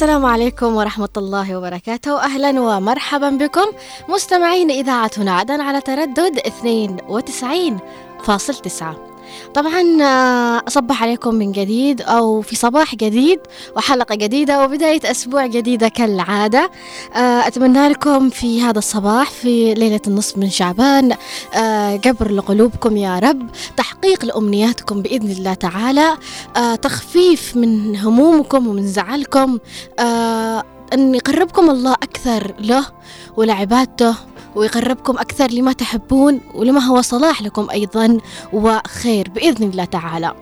السلام عليكم ورحمة الله وبركاته. أهلا ومرحبا بكم مستمعين إذاعة هنا عدن على تردد 92.9 طبعا آه، أصبح عليكم من جديد أو في صباح جديد وحلقة جديدة وبداية أسبوع جديدة كالعادة. آه، أتمنى لكم في هذا الصباح في ليلة النصف من شعبان آه، جبر لقلوبكم يا رب تحقيق لأمنياتكم بإذن الله تعالى تخفيف من همومكم ومن زعلكم أن يقربكم الله أكثر له ولعبادته ويقربكم أكثر لما تحبون ولما هو صلاح لكم أيضا وخير بإذن الله تعالى.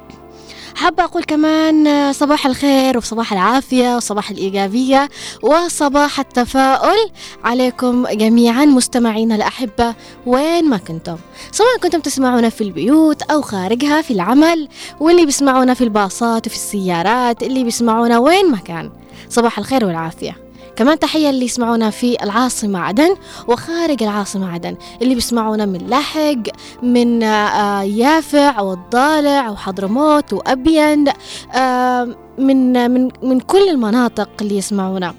حابة أقول كمان صباح الخير وصباح العافية وصباح الإيجابية وصباح التفاؤل عليكم جميعا مستمعينا الأحبة وين ما كنتم. سواء كنتم تسمعونا في البيوت أو خارجها في العمل واللي بيسمعونا في الباصات وفي السيارات اللي بيسمعونا وين ما كان. صباح الخير والعافية. كمان تحية اللي يسمعونا في العاصمة عدن وخارج العاصمة عدن اللي بيسمعونا من لحق من آه، يافع والضالع وحضرموت وأبين آه، من من من كل المناطق اللي يسمعونا.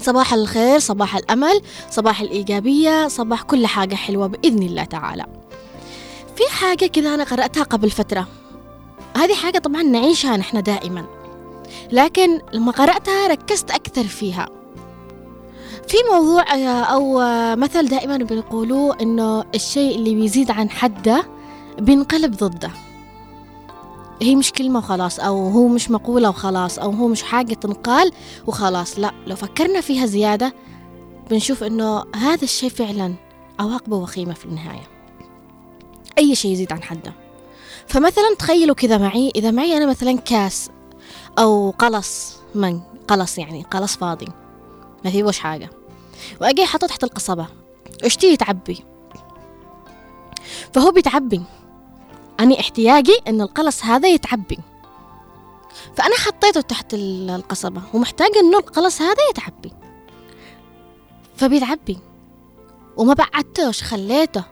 صباح الخير صباح الأمل صباح الإيجابية صباح كل حاجة حلوة بإذن الله تعالى. في حاجة كذا أنا قرأتها قبل فترة. هذه حاجة طبعا نعيشها نحن دائما. لكن لما قرأتها ركزت أكثر فيها. في موضوع آه، أو آه، مثل دائما بنقولوه إنه الشيء اللي بيزيد عن حده بينقلب ضده. هي مش كلمة وخلاص أو هو مش مقولة وخلاص أو هو مش حاجة تنقال وخلاص. لا لو فكرنا فيها زيادة بنشوف إنه هذا الشيء فعلا عواقبه وخيمة في النهاية. أي شيء يزيد عن حده. فمثلا تخيلوا كذا معي إذا معي أنا مثلا كاس أو قلص من قلص يعني قلص فاضي. ما في وش حاجة. وأجي حطه تحت القصبة. اشتي يتعبي فهو بيتعبي. أنا احتياجي إن القلص هذا يتعبي. فأنا حطيته تحت القصبة. ومحتاج إنه القلص هذا يتعبي. فبيتعبي. وما بعدتوش خليته.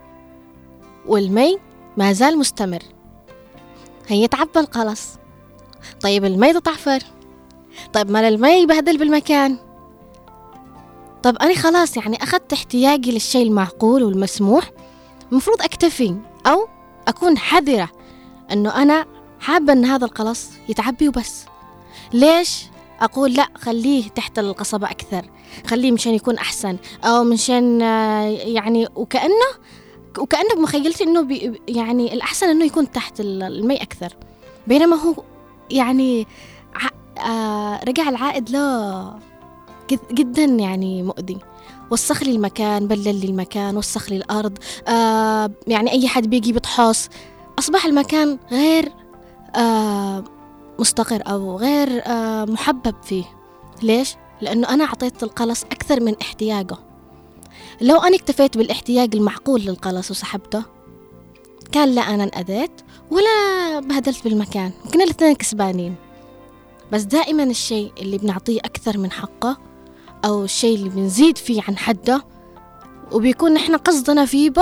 والمي ما زال مستمر. هي يتعبى القلص. طيب المي تطعفر. طيب ما المي يبهدل بالمكان. طب أنا خلاص يعني أخذت احتياجي للشيء المعقول والمسموح المفروض أكتفي أو أكون حذرة أنه أنا حابة أن هذا القلص يتعبي وبس. ليش أقول لا خليه تحت القصبة أكثر خليه مشان يكون أحسن أو مشان آه، يعني وكأنه وكأنه بمخيلتي أنه بي يعني الأحسن أنه يكون تحت المي أكثر. بينما هو يعني آه رجع العائد له جدا يعني مؤذي. وسخ لي المكان بلل لي المكان وسخ لي الأرض آه يعني أي حد بيجي بتحوص أصبح المكان غير آه مستقر أو غير آه محبب فيه. ليش؟ لأنه أنا أعطيت القلص أكثر من احتياجه. لو أنا اكتفيت بالاحتياج المعقول للقلص وسحبته كان لا أنا انأذيت ولا بهدلت بالمكان. كنا الاثنين كسبانين. بس دائما الشيء اللي بنعطيه أكثر من حقه أو الشيء اللي بنزيد فيه عن حده. وبيكون نحن قصدنا فيه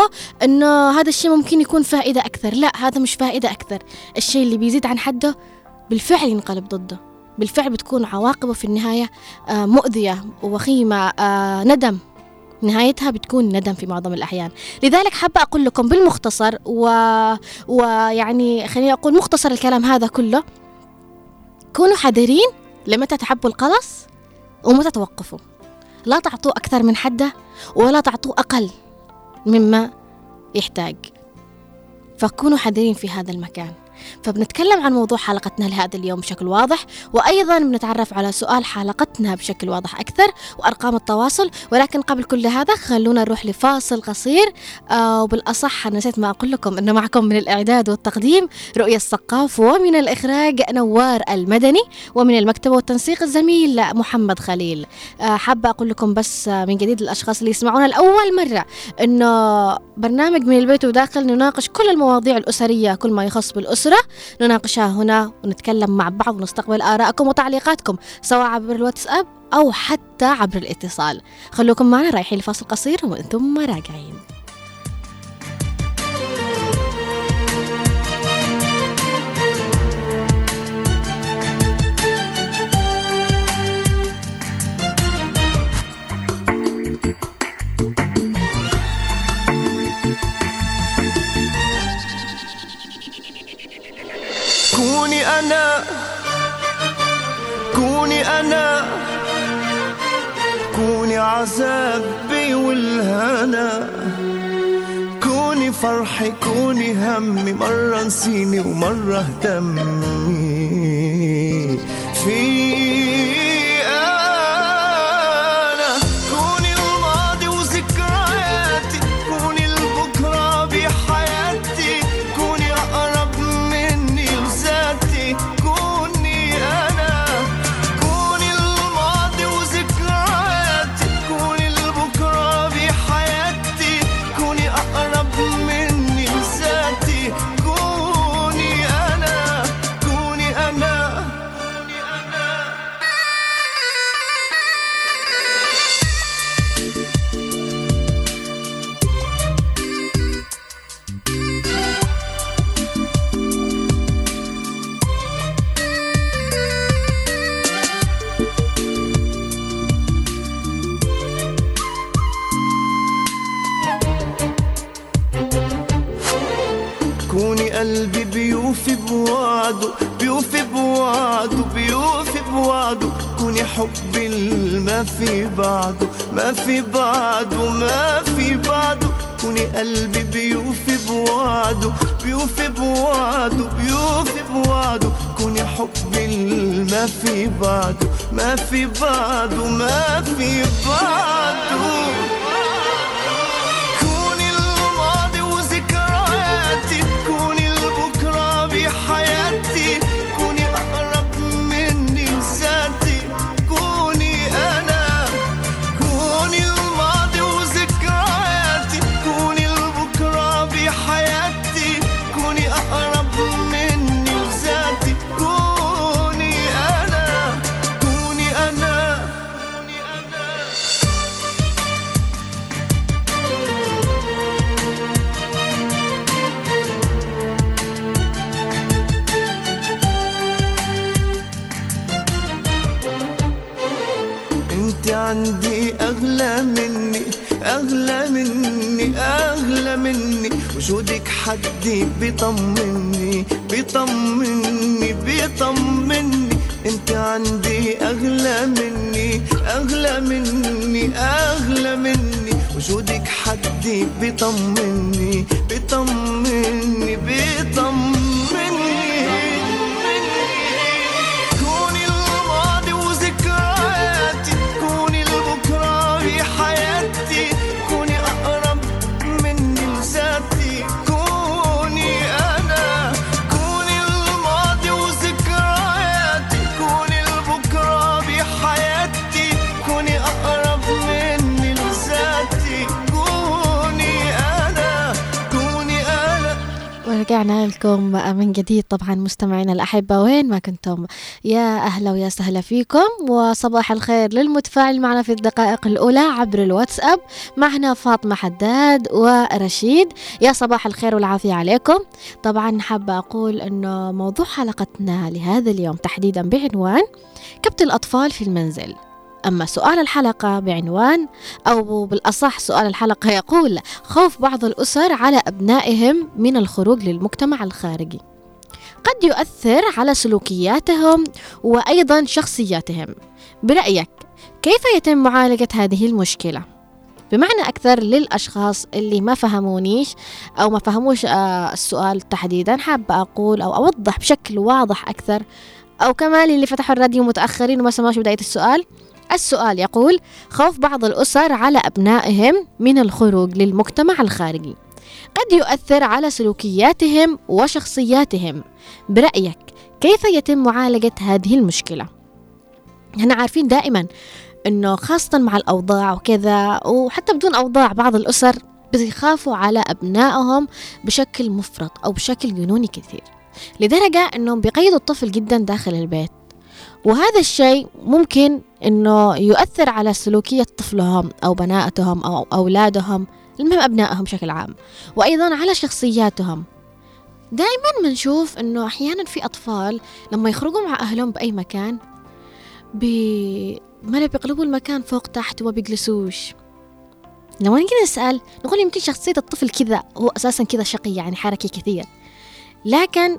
إنه هذا الشيء ممكن يكون فائدة أكثر. لا هذا مش فائدة أكثر. الشيء اللي بيزيد عن حده بالفعل ينقلب ضده. بالفعل بتكون عواقبه في النهاية آه، مؤذية ووخيمة آه، ندم. نهايتها بتكون ندم في معظم الأحيان. لذلك حابة أقول لكم بالمختصر و... ويعني خليني أقول مختصر الكلام هذا كله. كونوا حذرين لمتى تحبوا القلص. ومتى توقفوا لا تعطوه أكثر من حدة ولا تعطوه أقل مما يحتاج. فكونوا حذرين في هذا المكان. فبنتكلم عن موضوع حلقتنا لهذا اليوم بشكل واضح وأيضا بنتعرف على سؤال حلقتنا بشكل واضح أكثر وأرقام التواصل ولكن قبل كل هذا خلونا نروح لفاصل قصير. آه وبالأصح نسيت ما أقول لكم أنه معكم من الإعداد والتقديم رؤية السقاف ومن الإخراج نوار المدني ومن المكتبة والتنسيق الزميل محمد خليل. آه حابة أقول لكم بس من جديد للأشخاص اللي يسمعونا لأول مرة أنه برنامج من البيت وداخل نناقش كل المواضيع الأسرية كل ما يخص بالأسرة الأسرة. نناقشها هنا ونتكلم مع بعض ونستقبل آراءكم وتعليقاتكم سواء عبر الواتساب أو حتى عبر الاتصال. خلوكم معنا رايحين لفاصل قصير وأنتم راجعين كوني أنا كوني أنا كوني عذابي والهنا. كوني فرحي كوني همي مرة نسيني ومرة اهتمي. في بوعده بيوفي بوعده بيوفي بوعده. كوني اللي ما في بعده ما في بعده ما في بعده. كوني قلبي بيوفي بوعده بيوفي بوعده بيوفي بوعده. كوني اللي ما في بعده ما في بعده ما في بعده. وجودك حدي بيطمني بيطمني بيطمني. انت عندي أغلى مني أغلى مني أغلى مني. وجودك حدي بيطمني بيطمني بيطمني. ورجعنا لكم من جديد طبعا مستمعينا الأحبة. وين ما كنتم يا أهلا ويا سهلا فيكم وصباح الخير للمتفاعل معنا في الدقائق الأولى عبر الواتساب. معنا فاطمة حداد ورشيد. يا صباح الخير والعافية عليكم. طبعا حابة أقول أنه موضوع حلقتنا لهذا اليوم تحديدا بعنوان كبت الأطفال في المنزل. أما سؤال الحلقة بعنوان أو بالأصح سؤال الحلقة يقول خوف بعض الأسر على أبنائهم من الخروج للمجتمع الخارجي. قد يؤثر على سلوكياتهم وأيضا شخصياتهم. برأيك كيف يتم معالجة هذه المشكلة؟ بمعنى أكثر للأشخاص اللي ما فهمونيش أو ما فهموش آه، السؤال تحديدا حابة أقول أو أوضح بشكل واضح أكثر. أو كمان اللي فتحوا الراديو متأخرين وما سمعوش بداية السؤال السؤال يقول خوف بعض الأسر على أبنائهم من الخروج للمجتمع الخارجي. قد يؤثر على سلوكياتهم وشخصياتهم. برأيك كيف يتم معالجة هذه المشكلة؟ إحنا عارفين دائما إنه خاصة مع الأوضاع وكذا وحتى بدون أوضاع بعض الأسر بيخافوا على أبنائهم بشكل مفرط أو بشكل جنوني كثير. لدرجة أنهم بيقيدوا الطفل جدا داخل البيت. وهذا الشيء ممكن أنه يؤثر على سلوكية طفلهم أو بناتهم أو أولادهم المهم أبنائهم بشكل عام. وأيضا على شخصياتهم. دائما بنشوف أنه أحيانا في أطفال لما يخرجوا مع أهلهم بأي مكان بي... ما بيقلبوا المكان فوق تحت وما بيجلسوش. لما نيجي نسأل نقول يمكن شخصية الطفل كذا هو أساسا كذا شقي يعني حركي كثير. لكن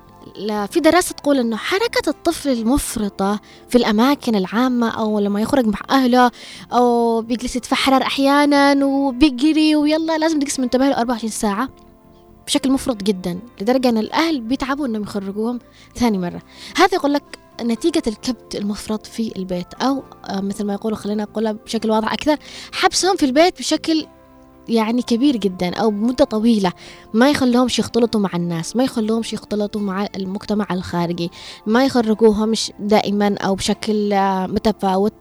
في دراسة تقول إنه حركة الطفل المفرطة في الأماكن العامة أو لما يخرج مع أهله أو بيجلس يتفحرر أحيانا وبيجري ويلا لازم تجلس منتبه له 24 ساعة بشكل مفرط جدا لدرجة أن الأهل بيتعبوا أنهم يخرجوهم ثاني مرة. هذا يقول لك نتيجة الكبت المفرط في البيت أو آه، مثل ما يقولوا خلينا نقولها بشكل واضح أكثر حبسهم في البيت بشكل يعني كبير جدا أو بمدة طويلة ما يخلوهمش يختلطوا مع الناس ما يخلوهمش يختلطوا مع المجتمع الخارجي ما يخرجوهمش دائما أو بشكل متفاوت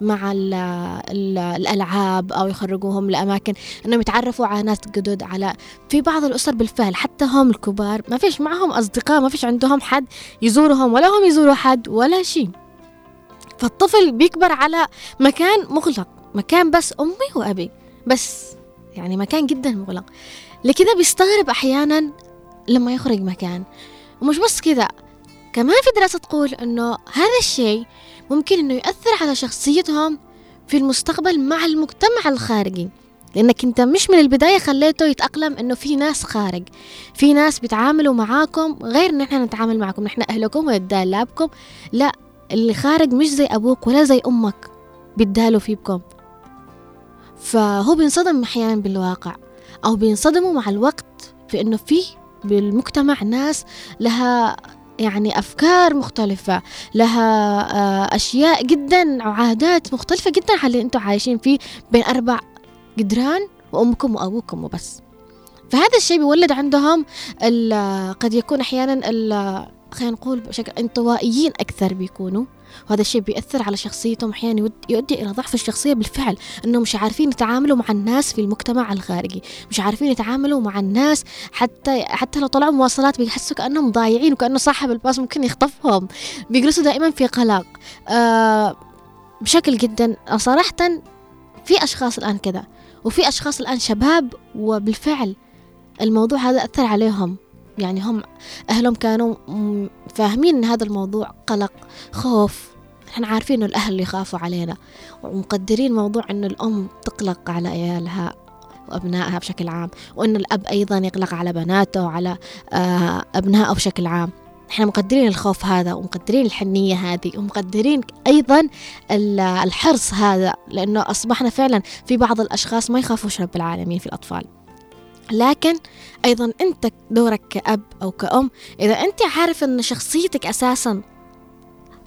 مع ال ال الألعاب أو يخرجوهم لأماكن أنهم يتعرفوا على ناس جدد على في بعض الأسر بالفعل حتى هم الكبار ما فيش معهم أصدقاء ما فيش عندهم حد يزورهم ولا هم يزوروا حد ولا شيء. فالطفل بيكبر على مكان مغلق مكان بس أمي وأبي بس. يعني مكان جدا مغلق. لكذا بيستغرب أحيانا لما يخرج مكان. ومش بس كذا كمان في دراسة تقول إنه هذا الشيء ممكن إنه يؤثر على شخصيتهم في المستقبل مع المجتمع الخارجي. لأنك أنت مش من البداية خليته يتأقلم إنه في ناس خارج. في ناس بيتعاملوا معاكم غير إن إحنا نتعامل معكم إحنا أهلكم ويدالابكم لا اللي خارج مش زي أبوك ولا زي أمك بيدالوا فيكم. فهو بينصدم أحيانا بالواقع أو بينصدموا مع الوقت في إنه في بالمجتمع ناس لها يعني أفكار مختلفة لها آه، أشياء جدا وعادات مختلفة جدا عن اللي أنتم عايشين فيه بين أربع جدران وأمكم وأبوكم وبس. فهذا الشيء بيولد عندهم قد يكون أحيانا خلينا نقول بشكل انطوائيين أكثر بيكونوا. وهذا الشيء بيأثر على شخصيتهم أحيانا يؤدي إلى ضعف الشخصية بالفعل أنهم مش عارفين يتعاملوا مع الناس في المجتمع الخارجي مش عارفين يتعاملوا مع الناس حتى حتى لو طلعوا مواصلات بيحسوا كأنهم ضايعين وكأنه صاحب الباص ممكن يخطفهم. بيجلسوا دائما في قلق. آه بشكل جدا. صراحة في أشخاص الآن كذا وفي أشخاص الآن شباب وبالفعل الموضوع هذا أثر عليهم. يعني هم أهلهم كانوا فاهمين إن هذا الموضوع قلق خوف. إحنا عارفين إنه الأهل يخافوا علينا ومقدرين موضوع إنه الأم تقلق على عيالها وأبنائها بشكل عام وإن الأب أيضا يقلق على بناته وعلى آه، أبنائه بشكل عام. إحنا مقدرين الخوف هذا ومقدرين الحنية هذه ومقدرين أيضا الحرص هذا لأنه أصبحنا فعلا في بعض الأشخاص ما يخافوش رب العالمين في الأطفال. لكن أيضا أنت دورك كأب أو كأم إذا أنت عارف أن شخصيتك أساسا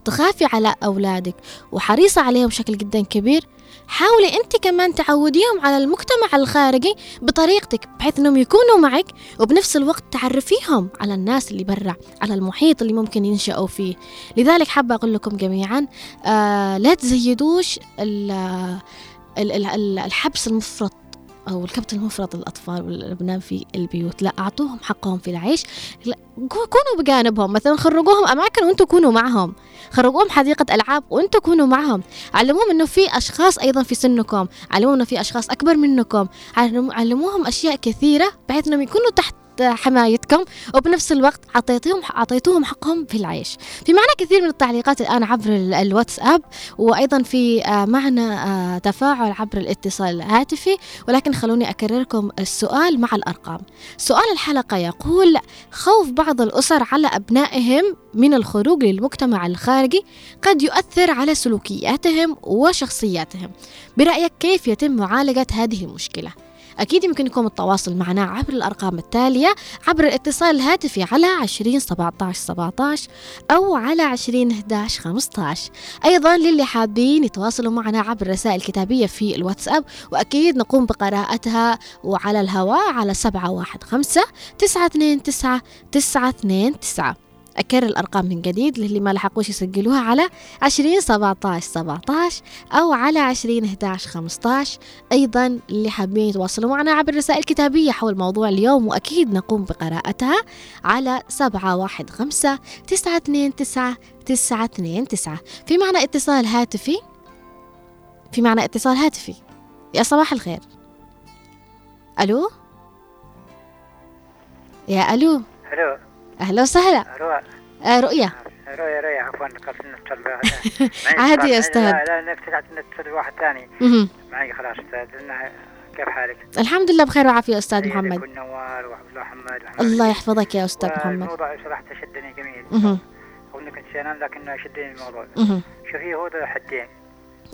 تخافي على أولادك وحريصة عليهم بشكل جدا كبير حاولي أنت كمان تعوديهم على المجتمع الخارجي بطريقتك بحيث أنهم يكونوا معك وبنفس الوقت تعرفيهم على الناس اللي برا على المحيط اللي ممكن ينشأوا فيه. لذلك حابة أقول لكم جميعا آه لا تزيدوش الحبس المفرط أو الكبت المفرط للأطفال والأبناء في البيوت. لا أعطوهم حقهم في العيش. كونوا بجانبهم. مثلا خرجوهم أماكن وأنتم كونوا معهم. خرجوهم حديقة ألعاب وأنتم كونوا معهم. علموهم أنه في أشخاص أيضا في سنكم. علموهم أنه في أشخاص أكبر منكم. علموهم أشياء كثيرة بحيث أنهم يكونوا تحت حمايتكم وبنفس الوقت أعطيتهم أعطيتوهم حقهم في العيش. في معنا كثير من التعليقات الآن عبر الواتساب وأيضا في آه، معنا آه، تفاعل عبر الاتصال الهاتفي ولكن خلوني أكرركم السؤال مع الأرقام. سؤال الحلقة يقول خوف بعض الأسر على أبنائهم من الخروج للمجتمع الخارجي قد يؤثر على سلوكياتهم وشخصياتهم. برأيك كيف يتم معالجة هذه المشكلة؟ أكيد يمكن يكون التواصل معنا عبر الأرقام التالية عبر الاتصال الهاتفي على 20 17 17 أو على 20 11 15 أيضا للي حابين يتواصلوا معنا عبر الرسائل الكتابية في الواتساب وأكيد نقوم بقراءتها وعلى الهواء على 715 929 929 أكرر الأرقام من جديد للي ما لحقوش يسجلوها على عشرين سبعتاش سبعتاش أو على عشرين إحداش خمستاش. أيضا اللي حابين يتواصلوا معنا عبر رسائل كتابية حول موضوع اليوم وأكيد نقوم بقراءتها على سبعة واحد خمسة تسعة اثنين تسعة تسعة اثنين تسعة. في معنى اتصال هاتفي؟ في معنى اتصال هاتفي. يا صباح الخير. ألو؟ يا ألو؟ ألو. أهلا وسهلا. رؤى. آه رؤيا. رؤيا رؤيا عفوا قصدي نتصل عادي يا أستاذ. لا لا نفتح نتصل واحد ثاني. معي خلاص أستاذ. كيف حالك؟ الحمد لله بخير وعافية أستاذ سيدك محمد. والنوار وعبد الله محمد وأحمد الله. يحفظك يا أستاذ محمد. الموضوع صراحة شدني جميل. اني كنت انام لكنه شدني الموضوع. شوفي هو حدين.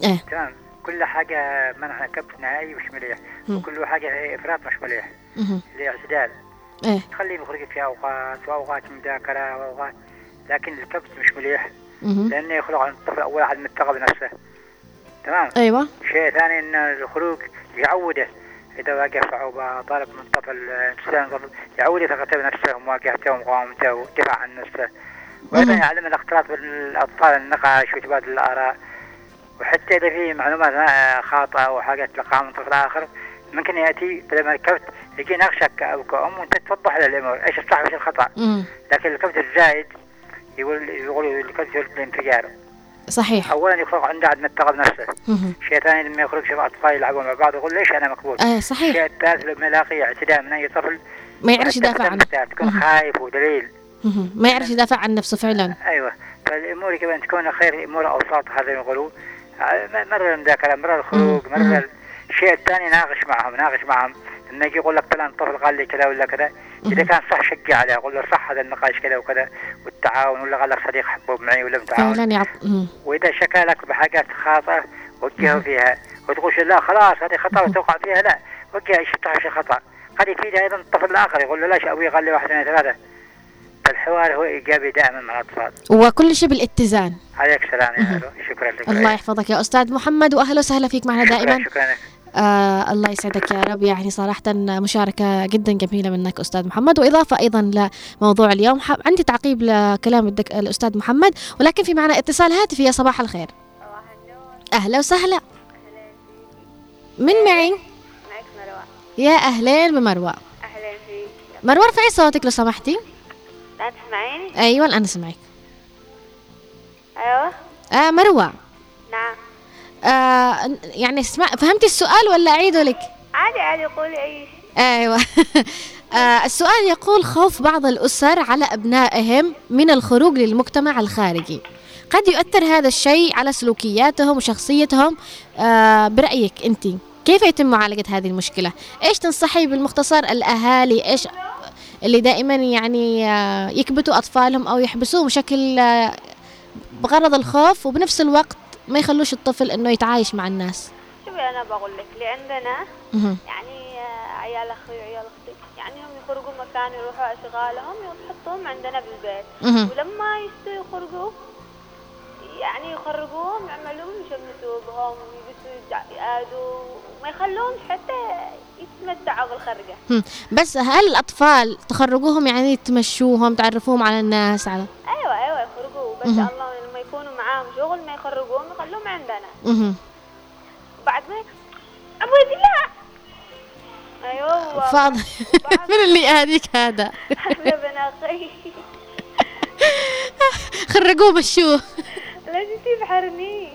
إيه. تمام. كل حاجة منع كبت نهائي مش مليح. وكل حاجة إفراط مش مليح. مهم. الاعتدال إيه. تخليه يخرج في أوقات واوقات مذاكرة واوقات لكن الكبت مش مليح. لأنه يخلق عن الطفل أول واحد متقى بنفسه. تمام؟ أيوة. شيء ثاني إن الخروج يعوده إذا واجه صعوبة طالب من طفل إنسان طفل يعود ثقته بنفسه ومواجهته ومقاومته والدفاع عن نفسه. وأيضا. يعلم الاختلاط بالاطفال النقاش وتبادل الآراء. وحتى إذا في معلومات ما- خاطئة وحاجات تلقاها من طفل آخر ممكن يأتي بدل ما الكبت يجي يناقشك كاب كأم وأنت توضح له الأمور. إيش الصح وإيش الخطأ؟ مم. لكن الكبت الزايد يقول يقولوا الكبت يولد الانفجار صحيح. اولا يخلق عنده عدم الثقه بنفسه. شيء ثاني لما يخرج شباب أطفال يلعبون مع بعض يقول ليش أنا مقبول؟ آه صحيح. الشيء الثالث لما يلاقي اعتداء من أي طفل ما يعرفش يدافع عنه تكون. خايف ودليل. ما يعرف يدافع عن نفسه فعلا. أيوه. فالأمور يجب ان تكون خير امور أوساط هذا يقولوا آه، مرة المذاكره مرة الخروج مم. الشيء الثاني ناقش معهم ناقش معهم. لما يجي يقول لك فلان طفل قال لي كذا ولا كذا. إذا كان صح شجع عليه قول له صح هذا النقاش كذا وكذا والتعاون ولا قال لك صديق حبوب معي ولا متعاون. فعلا يعط مم. وإذا شكى لك بحاجات خاطئة وجهه فيها. وتقول لا خلاص هذه خطأ وتوقع فيها لا. وجه إيش خطأ؟ قد يفيد أيضا الطفل الآخر يقول له ليش أبوي قال لي واحد اثنين ثلاثة. فالحوار هو إيجابي دائما مع الأطفال. وكل شيء بالاتزان. عليك سلام يا. شكرا لك. الله يحفظك يا أستاذ محمد وأهلا وسهلا فيك معنا شكراً- دائما. شكرا لك آه الله يسعدك يا رب. يعني صراحة مشاركة جدا جميلة منك أستاذ محمد وإضافة أيضا لموضوع اليوم. عندي تعقيب لكلام. الأستاذ محمد ولكن في معنا اتصال هاتفي. يا صباح الخير. أهلا وسهلا. من معي؟ معك مروة يا أهلين بمروة أهلا فيك مروة ارفعي صوتك لو سمحتي. لا تسمعيني؟ أيوة الآن أسمعك أيوة أيوة. آه مروة. نعم. آه يعني اسمع فهمتي السؤال ولا أعيده لك؟ عادي عادي قولي أي شيء. أيوه. آه، السؤال يقول خوف بعض الأسر على أبنائهم من الخروج للمجتمع الخارجي. قد يؤثر هذا الشيء على سلوكياتهم وشخصيتهم. آه، برأيك أنت كيف يتم معالجة هذه المشكلة؟ إيش تنصحي بالمختصر؟ الأهالي إيش اللي دائما يعني آه، يكبتوا أطفالهم أو يحبسوهم بشكل آه، بغرض الخوف وبنفس الوقت ما يخلوش الطفل إنه يتعايش مع الناس شوفي أنا بقول لك اللي عندنا مهم. يعني آه، عيال أخوي وعيال أختي يعني هم يخرجوا مكان يروحوا أشغالهم يحطوهم عندنا بالبيت. ولما يشتوا يخرجوا يعني يخرجوهم يعملوهم يشمسوا بهم يلبسوا يدع- يقادوا وما يخلوهمش حتى يتمتعوا بالخرجة. بس هل الأطفال تخرجوهم يعني تمشوهم تعرفوهم على الناس على أيوة أيوة يخرجوا بس. الله لما يكونوا معاهم شغل ما يخلوهم عندنا. مهم. بعد ما أبوي لا. أيوة. فاض من اللي يهديك هذا؟ حفلة بن أخي خرجوه مشوه لازم تبحرني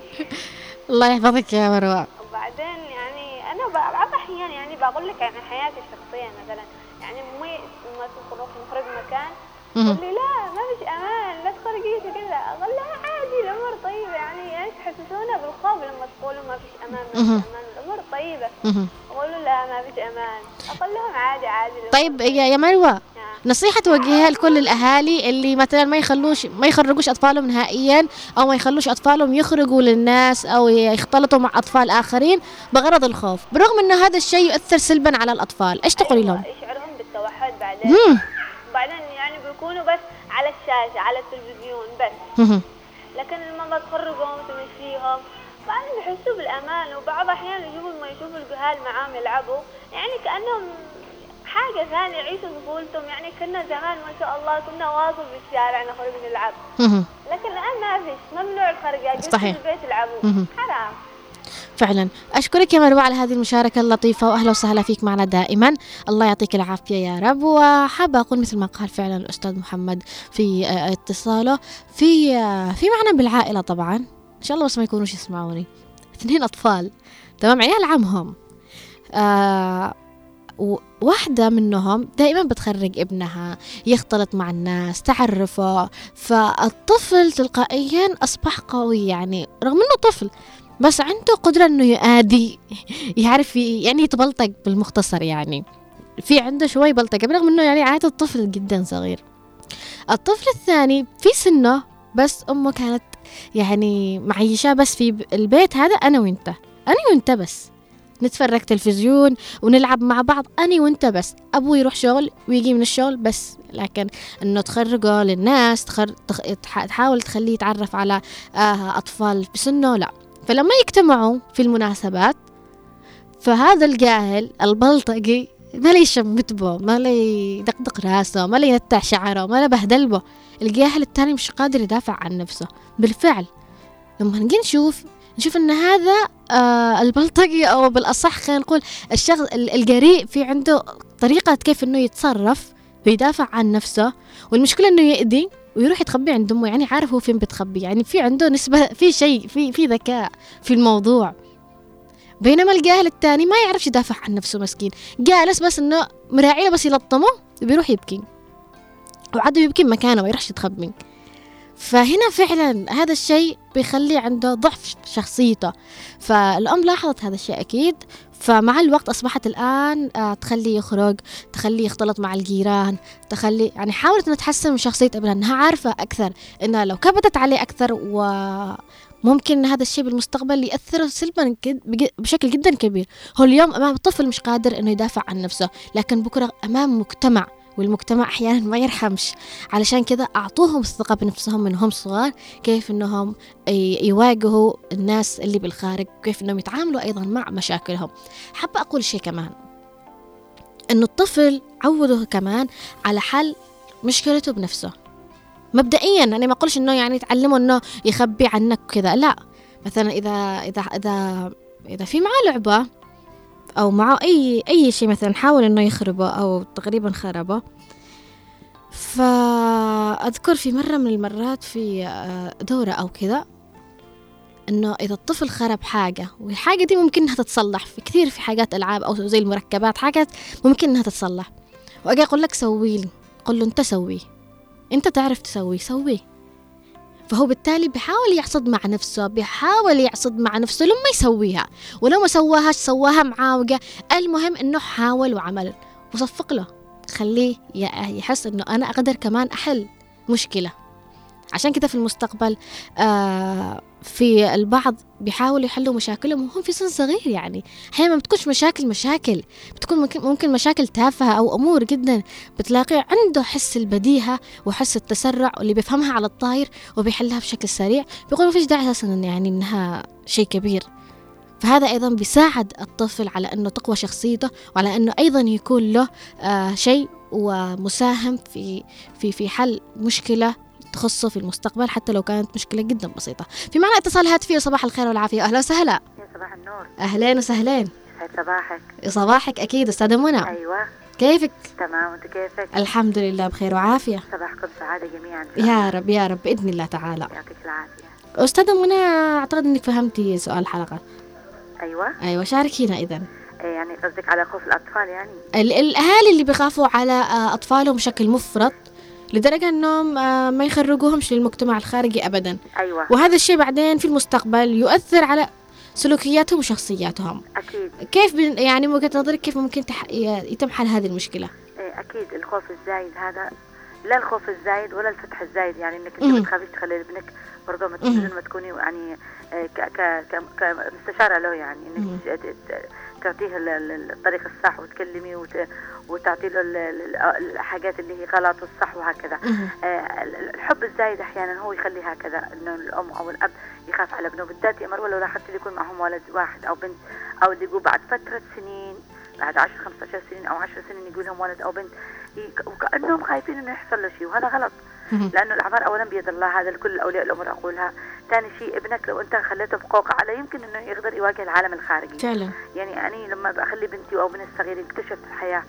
الله يحفظك يا مروة. وبعدين يعني أنا بعض أحيان يعني بقول لك عن حياتي الشخصية مثلا. يعني أمي لما تخرج نخرج مكان. تقول لي لا ما فيش أمان لا تخرجيش وكذا. أقول لها الأمور طيبة يعني إيش تحسسونا بالخوف لما تقولوا ما فيش أمان ما. فيش أمان الأمور طيبة مهم. أقولوا لا ما فيش أمان أقول لهم عادي عادي طيب. يا يا مروة نعم. نصيحة توجهيها لكل الأهالي اللي مثلا ما يخلوش ما يخرجوش أطفالهم نهائيا أو ما يخلوش أطفالهم يخرجوا للناس أو يختلطوا مع أطفال آخرين بغرض الخوف برغم أن هذا الشيء يؤثر سلبا على الأطفال إيش تقولي لهم؟ أيوة، يشعرهم بالتوحد بعدين. بعدين يعني بيكونوا بس على الشاشة على التلفزيون بس لما تخرجهم تمشيهم بعدين بيحسوا بالأمان وبعض الأحيان يشوفوا لما يشوفوا الجهال معاهم يلعبوا يعني كأنهم حاجة ثانية يعيشوا طفولتهم يعني كنا زمان ما شاء الله كنا واصل بالشارع نخرج نلعب. لكن الآن ما فيش ممنوع الخرجة جلسوا صحيح. البيت يلعبوا. حرام فعلا. أشكرك يا مروة على هذه المشاركة اللطيفة وأهلا وسهلا فيك معنا دائما. الله يعطيك العافية يا رب. وحابة أقول مثل ما قال فعلا الأستاذ محمد في آه، اتصاله في آه، في معنا بالعائلة طبعا. إن شاء الله بس ما يكونوش يسمعوني. اثنين أطفال. تمام عيال عمهم. آه واحدة منهم دائما بتخرج ابنها يختلط مع الناس تعرفه. فالطفل تلقائيا أصبح قوي يعني رغم أنه طفل بس عنده قدرة إنه يؤدي يعرف يعني يتبلطق بالمختصر يعني. في عنده شوي بلطقة برغم إنه يعني عادة الطفل جدا صغير. الطفل الثاني في سنه بس أمه كانت يعني معيشاه بس في البيت هذا أنا وأنت. أنا وأنت بس. نتفرج تلفزيون ونلعب مع بعض أنا وأنت بس. أبوي يروح شغل ويجي من الشغل بس. لكن إنه تخرجه للناس تخر... تخ... تح- تحاول تخليه يتعرف على آه أطفال بسنه لا. فلما يجتمعوا في المناسبات فهذا الجاهل البلطجي ما لا يشمت به ما لا يدقدق راسه ما لا ينتع شعره ما لا بهدل به الجاهل التاني مش قادر يدافع عن نفسه. بالفعل لما نجي نشوف نشوف إن هذا آه البلطجي أو بالأصح خلينا نقول الشخص ال- الجريء في عنده طريقة كيف إنه يتصرف ويدافع عن نفسه. والمشكلة إنه يأذي ويروح يتخبي عند أمه يعني عارف هو فين بتخبي يعني في عنده نسبة في شيء في في ذكاء في الموضوع. بينما الجاهل الثاني ما يعرفش يدافع عن نفسه مسكين. جالس بس إنه مراعيه بس يلطمه وبيروح يبكي. وعاد يبكي مكانه ما يروحش يتخبي. فهنا فعلا هذا الشيء بيخلي عنده ضعف شخصيته. فالأم لاحظت هذا الشيء أكيد فمع الوقت أصبحت الآن آه، تخليه يخرج تخليه يختلط مع الجيران تخلي يعني حاولت أنها تحسن من شخصية ابنها أنها عارفة أكثر أنها لو كبتت عليه أكثر وممكن أن هذا الشيء بالمستقبل يأثر سلبا بشكل جدا كبير. هو اليوم أمام طفل مش قادر أنه يدافع عن نفسه لكن بكرة أمام مجتمع والمجتمع أحيانا ما يرحمش. علشان كذا أعطوهم الثقة بنفسهم من هم صغار كيف أنهم يواجهوا الناس اللي بالخارج كيف أنهم يتعاملوا أيضا مع مشاكلهم. حابة أقول شيء كمان. أنه الطفل عوده كمان على حل مشكلته بنفسه. مبدئيا أنا ما أقولش أنه يعني تعلمه أنه يخبي عنك كذا لا. مثلا إذا إذا إذا إذا في معاه لعبة أو معه أي أي شيء مثلا حاول إنه يخربه أو تقريبا خربه. فأذكر في مرة من المرات في آه، دورة أو كذا إنه إذا الطفل خرب حاجة والحاجة دي ممكن إنها تتصلح. في كثير في حاجات ألعاب أو زي المركبات حاجات ممكن إنها تتصلح. وأجي أقول لك سوي لي قل له أنت سويه. أنت تعرف تسويه سويه. فهو بالتالي بيحاول يعصد مع نفسه بيحاول يعصد مع نفسه لما يسويها. ولو ما سواهاش سواها معاوجة المهم إنه حاول وعمل. وصفق له. خليه يحس إنه أنا أقدر كمان أحل مشكلة. عشان كده في المستقبل آه في البعض بيحاولوا يحلوا مشاكلهم وهم في سن صغير يعني. أحيانا ما بتكونش مشاكل مشاكل بتكون ممكن, مشاكل تافهة أو أمور جدا بتلاقيه عنده حس البديهة وحس التسرع واللي بيفهمها على الطاير وبيحلها بشكل سريع بيقول ما فيش داعي أساسا يعني إنها شيء كبير. فهذا أيضا بيساعد الطفل على إنه تقوى شخصيته وعلى إنه أيضا يكون له آه شيء ومساهم في في في حل مشكلة تخصه في المستقبل حتى لو كانت مشكلة جدا بسيطة. في معنا اتصال هاتفي صباح الخير والعافية. أهلا وسهلا. يا صباح النور. أهلين وسهلين صباحك. صباحك أكيد أستاذة منى. أيوه. كيفك؟ تمام وأنت كيفك؟ الحمد لله بخير وعافية. صباحكم سعادة جميعا. يا رب يا رب بإذن الله تعالى. يعطيك العافية. أستاذة منى أعتقد أنك فهمتي سؤال الحلقة. أيوه. أيوة شاركينا إذا. إيه يعني قصدك على خوف الأطفال يعني؟ ال- الأهالي اللي بيخافوا على آه، أطفالهم بشكل مفرط لدرجة أنهم آه، ما يخرجوهمش للمجتمع الخارجي أبدا. أيوه. وهذا الشيء بعدين في المستقبل يؤثر على سلوكياتهم وشخصياتهم. أكيد. كيف بن- يعني من وجهة نظرك كيف ممكن تح... يتم حل هذه المشكلة؟ إيه أكيد الخوف الزايد هذا لا الخوف الزايد ولا الفتح الزايد. يعني إنك أنت مهم. بتخافيش تخلي ابنك برضه ما ما تكوني يعني ك ك ك كمستشارة له يعني. إنك تعطيه ال- ال- الطريق الصح وتكلمي وت... وتعطي له ال- الحاجات اللي هي غلط والصح وهكذا. آه، الحب الزايد أحيانا هو يخلي هكذا إنه الأم أو الأب يخاف على ابنه بالذات يا مروة لو لاحظت اللي يكون معهم ولد واحد أو بنت أو اللي يقول بعد فترة سنين بعد 10 15 سنين أو 10 سنين يقول لهم ولد أو بنت وكأنهم خايفين إنه يحصل له شيء وهذا غلط. لأنه الاعمار اولا بيد الله هذا لكل أولياء الأمور أقولها. ثاني شيء ابنك لو أنت خليته بقوقعه عليه يمكن إنه يقدر يواجه العالم الخارجي. فعلا. يعني أنا لما بخلي بنتي أو ابني الصغير يكتشف الحياة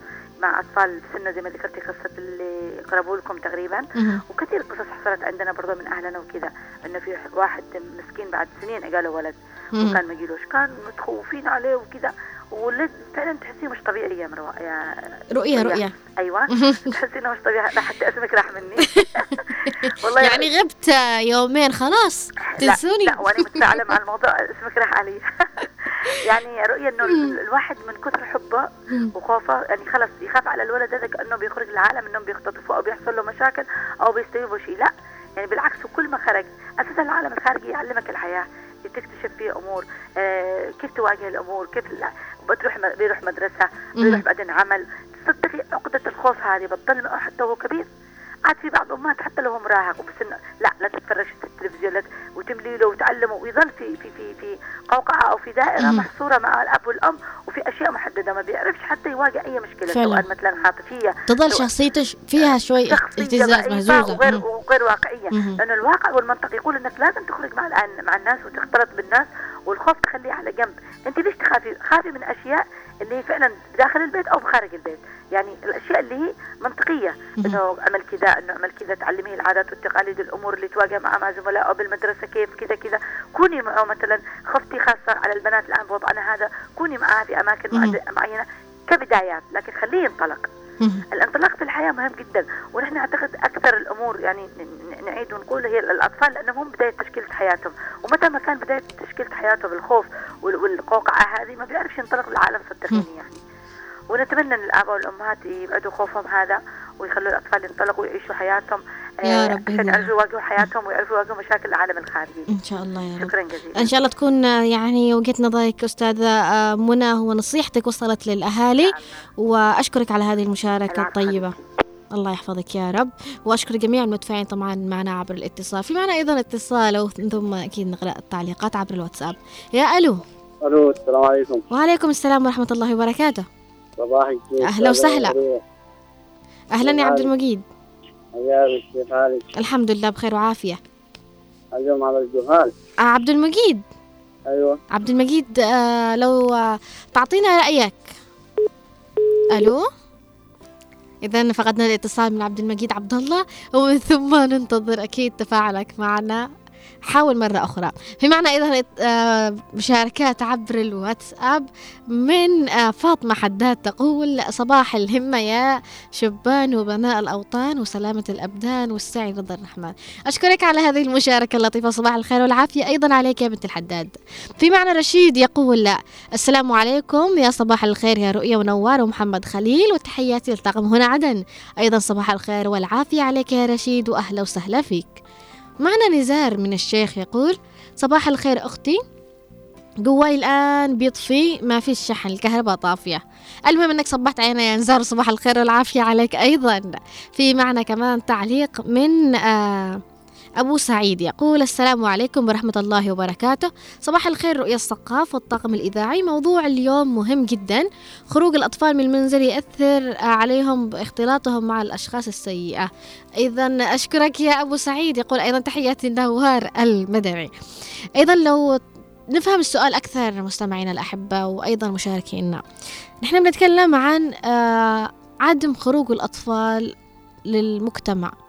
مع أطفال بسنه زي ما ذكرتي قصة اللي قربوا لكم تقريبا. وكثير قصص حصلت عندنا برضه من أهلنا وكذا إنه في واحد مسكين بعد سنين قالوا ولد. وكان ما يجيلوش كان متخوفين عليه وكذا وولد فعلا تحسيه مش طبيعي يا مروة يا رؤية رؤية. أيوه. تحسي إنه مش طبيعي لا حتى اسمك راح مني. والله يعني غبت يومين خلاص. تنسوني. لا, لا وأنا متفاعلة مع الموضوع اسمك راح علي. يعني رؤية إنه ال- الواحد من كثر حبه وخوفه يعني خلص يخاف على الولد هذا كانه بيخرج العالم إنهم بيختطفوا أو بيحصل له مشاكل أو بيستويبوا شيء. لا يعني بالعكس وكل ما خرج أساسا العالم الخارجي يعلمك الحياة تكتشف فيه أمور آه كيف تواجه الأمور كيف لا. بتروح بيروح مدرسة بيروح بعدين عمل تصدقي عقدة الخوف هذه بتضل معه حتى وهو كبير عاد في بعض امهات حتى لو هو مراهق وبس إنه لا لا تتفرج التلفزيون وتملي له وتعلمه ويظل في في في في قوقعة أو في دائرة. محصورة مع الأب والأم وفي أشياء محددة ما بيعرفش حتى يواجه أي مشكلة. سواء مثلا عاطفيه تظل شخصيته فيها شوي شخصية اهتزاز مهزوزة وغير. وغير واقعية مهم. لأن الواقع والمنطق يقول إنك لازم تخرج مع مع الناس وتختلط بالناس والخوف تخليه على جنب. أنت ليش تخافي؟ خافي من أشياء اللي هي فعلا داخل البيت أو بخارج البيت. يعني الأشياء اللي هي منطقية. إنه عمل كذا إنه عمل كذا تعلميه العادات والتقاليد الأمور اللي تواجه معه مع زملائه بالمدرسة كيف كذا كذا. كوني معه مثلا خفتي خاصة على البنات الآن بوضعنا هذا. كوني معها في. معد- معينة. كبدايات لكن خليه ينطلق. الانطلاق في الحياة مهم جدا ونحن نعتقد أكثر الأمور يعني نعيد ونقول هي الأطفال لأنهم هم بداية تشكيلة حياتهم. ومتى ما كان بداية تشكيلة حياته الخوف وال- والقوقعة هذه ما بيعرفش ينطلق للعالم صدقيني يعني ونتمنى أن الآباء والأمهات يبعدوا خوفهم هذا ويخلوا الأطفال ينطلقوا ويعيشوا حياتهم يا آه، رب عشان. يعرفوا يواجهوا حياتهم ويعرفوا يواجهوا مشاكل العالم الخارجي. إن شاء الله يا رب. شكرا جزيلا. إن شاء الله تكون آه، يعني وجهة نظرك أستاذة آه، منى ونصيحتك وصلت للأهالي. وأشكرك على هذه الطيبة حبيبتي. الله يحفظك يا رب. وأشكر جميع المتفاعلين طبعا معنا عبر الاتصال. في معنا أيضا اتصال ثم أكيد نقرأ التعليقات عبر الواتساب. يا ألو. ألو السلام عليكم. وعليكم السلام ورحمة الله وبركاته. صباحك أهلا وسهلا. أهلا يا عبد المجيد. حياك كيف حالك؟ الحمد لله بخير وعافية. اليوم على الجهال. آه عبد المجيد. أيوه. عبد المجيد آه لو آه تعطينا رأيك. ألو؟ إذا فقدنا الاتصال من عبد المجيد عبد الله ومن ثم ننتظر أكيد تفاعلك معنا. حاول مرة أخرى. في معنا أيضا آه، مشاركات عبر الواتساب من آه، فاطمة حداد تقول صباح الهمة يا شبان وبناء الأوطان وسلامة الأبدان والسعي رضا الرحمن. أشكرك على هذه المشاركة اللطيفة. صباح الخير والعافية أيضا عليك يا بنت الحداد. في معنا رشيد يقول لا السلام عليكم يا صباح الخير يا رؤية ونوار ومحمد خليل وتحياتي للطاقم هنا عدن. أيضا صباح الخير والعافية عليك يا رشيد وأهلا وسهلا فيك. معنا نزار من الشيخ يقول صباح الخير أختي. جواي الآن بيطفي ما في الشحن الكهرباء طافية. المهم أنك صبحت علينا يا نزار صباح الخير والعافية عليك أيضا. في معنا كمان تعليق من آه أبو سعيد يقول السلام عليكم ورحمة الله وبركاته. صباح الخير رؤيا الثقاف والطاقم الإذاعي. موضوع اليوم مهم جدا. خروج الأطفال من المنزل يأثر عليهم باختلاطهم مع الأشخاص السيئة. إذا أشكرك يا أبو سعيد. يقول أيضا تحياتي النوار المدني أيضا لو نفهم السؤال أكثر مستمعينا الأحبة وأيضا مشاركينا. نحن بنتكلم عن آه عدم خروج الأطفال للمجتمع.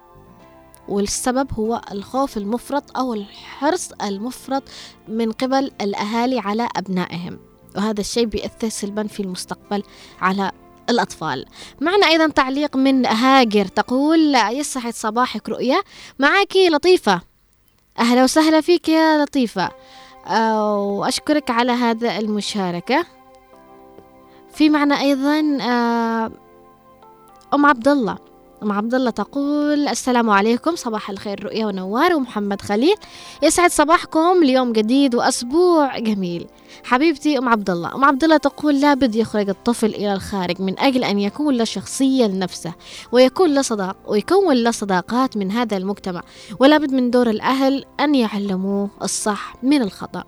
والسبب هو الخوف المفرط أو الحرص المفرط من قبل الأهالي على أبنائهم. وهذا الشيء بيأثر سلبا في المستقبل على الأطفال. معنا أيضا تعليق من هاجر تقول يسعد صباحك رؤيا معك لطيفة. أهلا وسهلا فيك يا لطيفة. وأشكرك على هذا المشاركة. في معنا أيضا آه، أم عبد الله. أم عبد الله تقول السلام عليكم صباح الخير رؤيا ونوار ومحمد خليل. يسعد صباحكم ليوم جديد وأسبوع جميل. حبيبتي أم عبد الله أم عبد الله تقول لابد يخرج الطفل إلى الخارج من أجل أن يكون له شخصية لنفسه ويكون له صداق ويكون له صداقات من هذا المجتمع ولا بد من دور الأهل أن يعلموه الصح من الخطأ.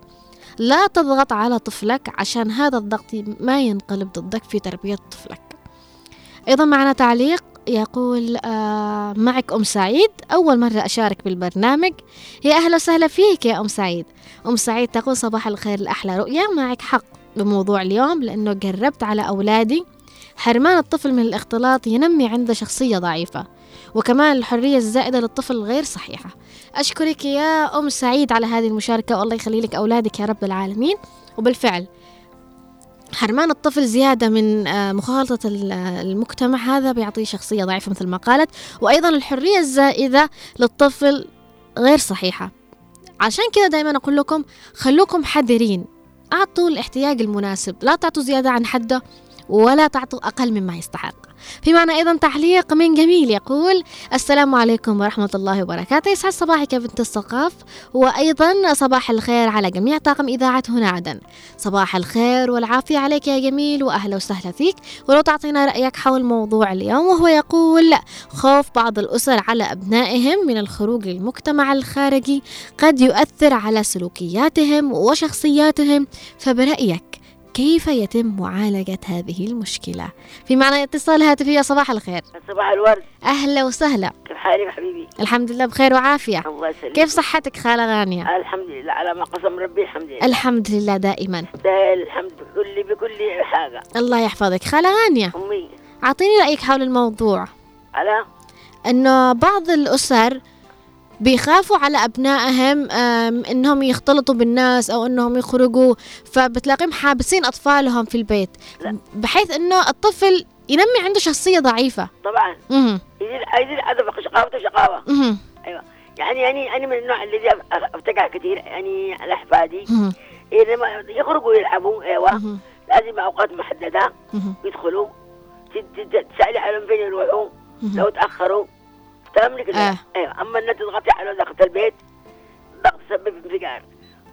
لا تضغط على طفلك عشان هذا الضغط ما ينقلب ضدك في تربية طفلك. أيضا معنا تعليق يقول آه معك أم سعيد. أول مرة أشارك بالبرنامج. يا أهلا وسهلا فيك يا أم سعيد. أم سعيد تقول صباح الخير الأحلى رؤيا معك حق بموضوع اليوم لأنه قربت على أولادي. حرمان الطفل من الاختلاط ينمي عنده شخصية ضعيفة وكمان الحرية الزائدة للطفل غير صحيحة. أشكرك يا أم سعيد على هذه المشاركة. والله يخلي لك أولادك يا رب العالمين. وبالفعل حرمان الطفل زيادة من آه، مخالطة ال- آه، المجتمع هذا بيعطيه شخصية ضعيفة مثل ما قالت. وأيضا الحرية الزائدة للطفل غير صحيحة. عشان كذا دائما أقول لكم خلوكم حذرين. أعطوا الاحتياج المناسب. لا تعطوا زيادة عن حده. ولا تعطوا أقل مما يستحق. في معنى أيضا تعليق من جميل يقول السلام عليكم ورحمة الله وبركاته. يسعد صباحك يا بنت الثقاف وأيضا صباح الخير على جميع طاقم إذاعة هنا عدن. صباح الخير والعافية عليك يا جميل وأهلا وسهلا فيك. ولو تعطينا رأيك حول موضوع اليوم وهو يقول خوف بعض الأسر على أبنائهم من الخروج للمجتمع الخارجي قد يؤثر على سلوكياتهم وشخصياتهم. فبرأيك كيف يتم معالجة هذه المشكلة؟ في معنى اتصال هاتفي يا صباح الخير. صباح الورد. أهلا وسهلا. كيف حالك حبيبي؟ الحمد لله بخير وعافية. الله يسلمك. كيف صحتك خالة غانية؟ الحمد لله على ما قسم ربي الحمد لله. الحمد لله دائما. الحمد بكل بكل حاجة. الله يحفظك. خالة غانية أمي. أعطيني رأيك حول الموضوع. على إنه بعض الأسر بيخافوا على أبنائهم آم، إنهم يختلطوا بالناس أو إنهم يخرجوا فبتلاقيهم حابسين أطفالهم في البيت لا. بحيث إنه الطفل ينمي عنده شخصية ضعيفة طبعا مهم. يزيد عدد شقاوته شقاوة مهم. أيوة يعني يعني أنا من النوع الذي أفتقع كثير يعني على أحفادي مهم. إذا ما يخرجوا يلعبوا أيوة. لازم أوقات محددة. يدخلوا تسألي عليهم فين يروحوا. لو تأخروا لك آه. أيوه. أما انك تضغطي على داخل البيت ضغط يسبب انفجار.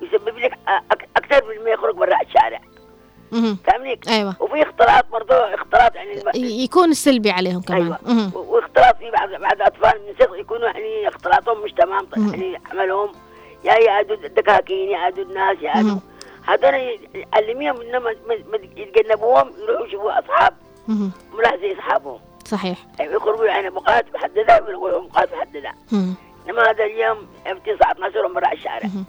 يسبب لك أكثر من ما يخرج برا الشارع. مهم. فاهمنيك أيوه. وفي اختلاط برضه اختلاط يعني الب- يكون سلبي عليهم كمان. أيوه. واختلاط في بعض بعض الأطفال من الصغر يكونوا يعني اختلاطهم مش تمام. يعني عملهم. يا يعادوا الدكاكين يعادوا الناس يعادوا. هذول يعلميهم إنهم يتجنبوهم يروحوا يشوفوا أصحاب. مهم. ملاحظ زي أصحابهم. صحيح. أيوة يخرجوا يعني اوقات محدده ويروحوا اوقات محدده. إنما هذا اليوم في الساعة 12 برا الشارع. مهم.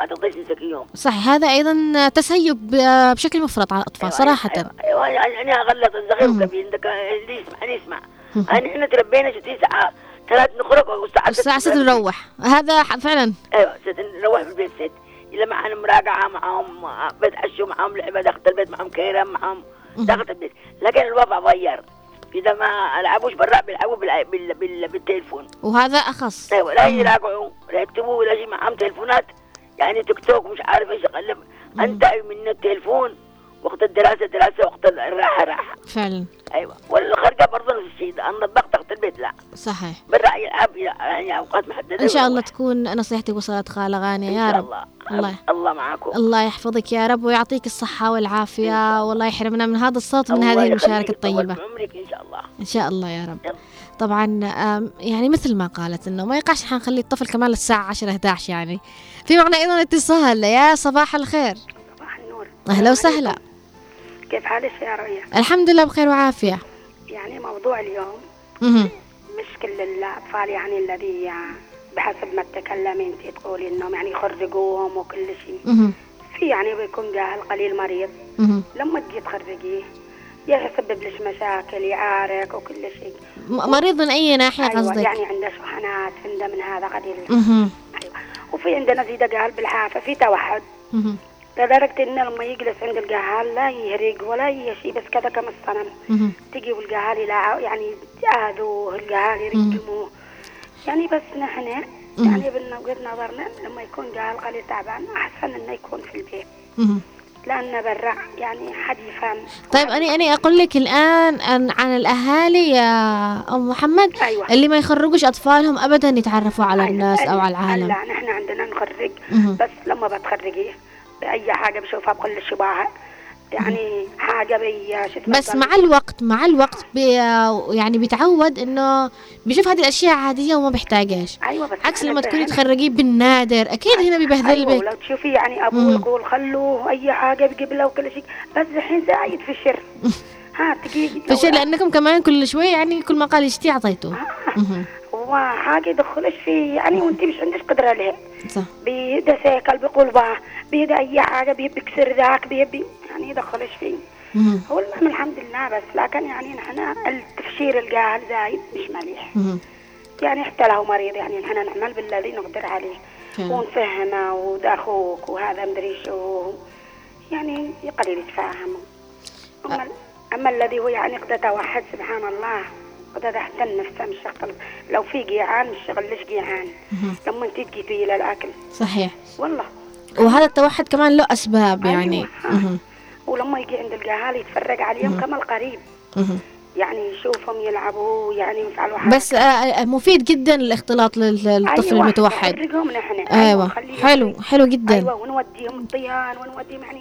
ما تقدرش تمسك يوم صحيح. هذا أيضا تسيب بشكل مفرط على الأطفال صراحة. أيوه, أيوة. يعني أغلط الصغير. والكبير عندك اللي يسمع اللي يسمع. إحنا تربينا شتي ساعه ثلاث نخرج والساعة الساعة 6 نروح. هذا فعلا. أيوه ست نروح في البيت ست. إلا معنا مراجعة معهم بتعشوا معهم لعبة داخل البيت معهم كيرم معهم. داخل البيت. لكن الوضع غير إذا ما لعبوش برا بيلعبوا بال... بال... بال... بالتليفون. وهذا أخص. أيوه لا. يراجعوا لا يكتبوا ولا شيء معهم تليفونات. يعني تيك توك مش عارف إيش اقلب أنت من التليفون. وقت الدراسة دراسة وقت الراحة راحة. فعلا. أيوه. والخارجه برضه نفس الشيء أنا الضغط تحت البيت لا. صحيح. برا يلعب يعني أوقات محددة إن شاء الله. تكون نصيحتي وصلت خالة غانية إن يا رب. الله. الله. الله معاكم. الله يحفظك يا رب ويعطيك الصحة والعافية والله يحرمنا من هذا الصوت ومن هذه الطيبة. في عمرك إن شاء الله. إن شاء الله يا رب. يلا. طبعا يعني مثل ما قالت إنه ما يقعش حنخلي الطفل كمان للساعة 10 11 يعني. في معنا أيضا اتصال يا صباح الخير. صباح النور. أهلا وسهلا. كيف حالك يا رؤيا الحمد لله بخير وعافية يعني موضوع اليوم مهم. مش كل الأطفال يعني الذي بحسب ما تكلمي أنت تقولي إنهم يعني يخرجوهم وكل شيء. في يعني بيكون جاهل قليل مريض مهم. لما تجي تخرجيه يسبب لك مشاكل يعارك وكل شيء مريض من أي ناحية أيوة قصدك يعني عنده شحنات عنده من هذا قليل. أيوة وفي عندنا زي قال بالحافة في توحد. لدرجة إنه لما يجلس عند القهال لا يهرق ولا أي شيء بس كذا كم الصنم. تجي والقهال يلعب يعني يعادوه القهال يرقموه يعني بس نحن يعني من وجهة نظرنا لما يكون قهال قليل تعبان أحسن إنه يكون في البيت مهم. لأن برا يعني حد يفهم طيب أنا أنا أقول لك الآن عن عن الأهالي يا أم محمد أيوة. اللي ما يخرجوش أطفالهم أبدا يتعرفوا على أيوة. الناس أو على لا العالم نحن عندنا نخرج. بس لما بتخرجيه بأي حاجة بشوفها بكل شباهة. يعني اسمه بس مع الوقت مع الوقت بي يعني بيتعود إنه بيشوف هذه الأشياء عادية وما بيحتاجهاش. أيوة بس عكس لما تكوني. تخرجيه بالنادر. أكيد هنا بيبهدل أيوه بك. ولو تشوفي يعني أبوه. يقول خلوه أي حاجة بيجيب له وكل شيء بس الحين زايد في الشر. ها تجي فشي لأنكم كمان كل شوي يعني كل ما قال يشتي أعطيته. مهم. هو حاجة يدخلش فيه يعني وانت مش عندك قدرة عليه صح. بيده سيكل بيقول باه. بيده أي حاجة بيبي يكسر ذاك بيبي يعني يدخلش فيه. هو المهم الحمد لله بس لكن يعني نحن التفشير القاهل زايد مش مليح. يعني حتى له مريض يعني نحن نعمل بالذي نقدر عليه. ونفهمه وده أخوك وهذا مدري شو. يعني قليل يتفاهم. أما, أما الذي هو يعني قد توحد سبحان الله قد احتل نفسه مش شغل. لو في جيعان مش شغل. ليش جيعان؟ لما انت تجي فيه للأكل صحيح. والله. وهذا التوحد كمان له أسباب أيوة. يعني. مهم. ولما يجي عند الجهال يتفرج عليهم كما القريب. يعني يشوفهم يلعبوا يعني يفعلوا حاجة بس آه، آه، مفيد جدا الاختلاط لل- للطفل أيوة، المتوحد. نحن. أيوه نخليهم حلو حلو جدا. أيوه ونوديهم الطيان ونوديهم يعني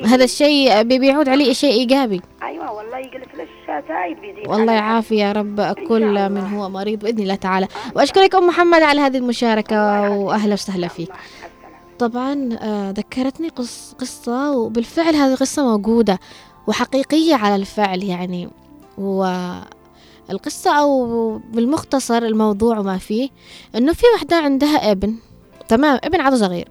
مش هذا الشيء بي- بيعود عليه شيء إيجابي. أيوه والله يجلس للشتايب بيزيد والله. يعافي يا رب. كل. من هو مريض بإذن الله تعالى. وأشكرك أم محمد على هذه المشاركة واهلا وسهلا فيك. طبعا آه، ذكرتني قص قصة وبالفعل هذه قصة موجودة وحقيقية على الفعل يعني. والقصة أو بالمختصر الموضوع وما فيه إنه في وحدة عندها ابن تمام ابن عاد صغير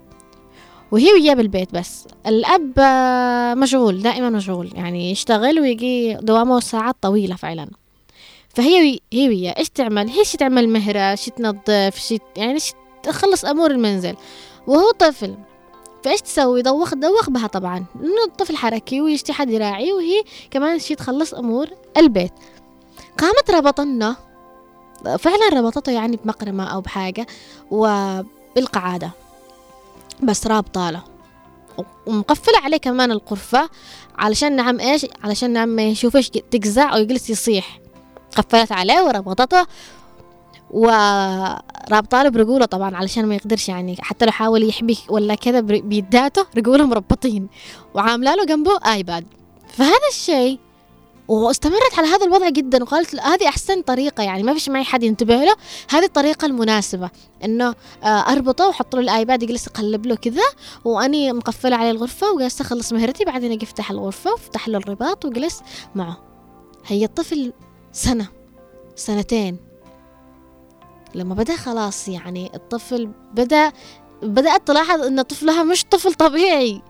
وهي وياه بالبيت بس. الأب آه، مشغول دائما مشغول يعني يشتغل ويجي دوامه ساعات طويلة فعلا. فهي وي- هي وياه إيش تعمل؟ هي شي تعمل مهرة شي تنظف شي يعني شي تخلص أمور المنزل. وهو طفل. فايش تسوي؟ دوخ دوخ بها طبعا. إنه الطفل حركي ويشتي حد يراعي وهي كمان شي تخلص أمور البيت. قامت ربطنا فعلا ربطته يعني بمقرمة أو بحاجة وبالقعادة. بس رابطة له ومقفلة عليه كمان القرفة. علشان نعم إيش؟ علشان نعم ما يشوفش تجزع أو يجلس يصيح. قفلت عليه وربطته. ورابطة له برجوله طبعا علشان ما يقدرش يعني حتى لو حاول يحبي ولا كذا بيداته رجوله مربطين وعاملة له جنبه آيباد. فهذا الشيء واستمرت على هذا الوضع جدا وقالت هذه أحسن طريقة يعني ما فيش معي حد ينتبه له. هذه الطريقة المناسبة إنه آه، أربطه وأحط له الآيباد يجلس يقلب له كذا وأني مقفلة عليه الغرفة وجالسه أخلص مهرتي بعدين أجي أفتح الغرفة وأفتح له الرباط وجلس معه. هي الطفل سنة سنتين. لما بدأ خلاص يعني الطفل بدأ بدأت تلاحظ أن طفلها مش طفل طبيعي.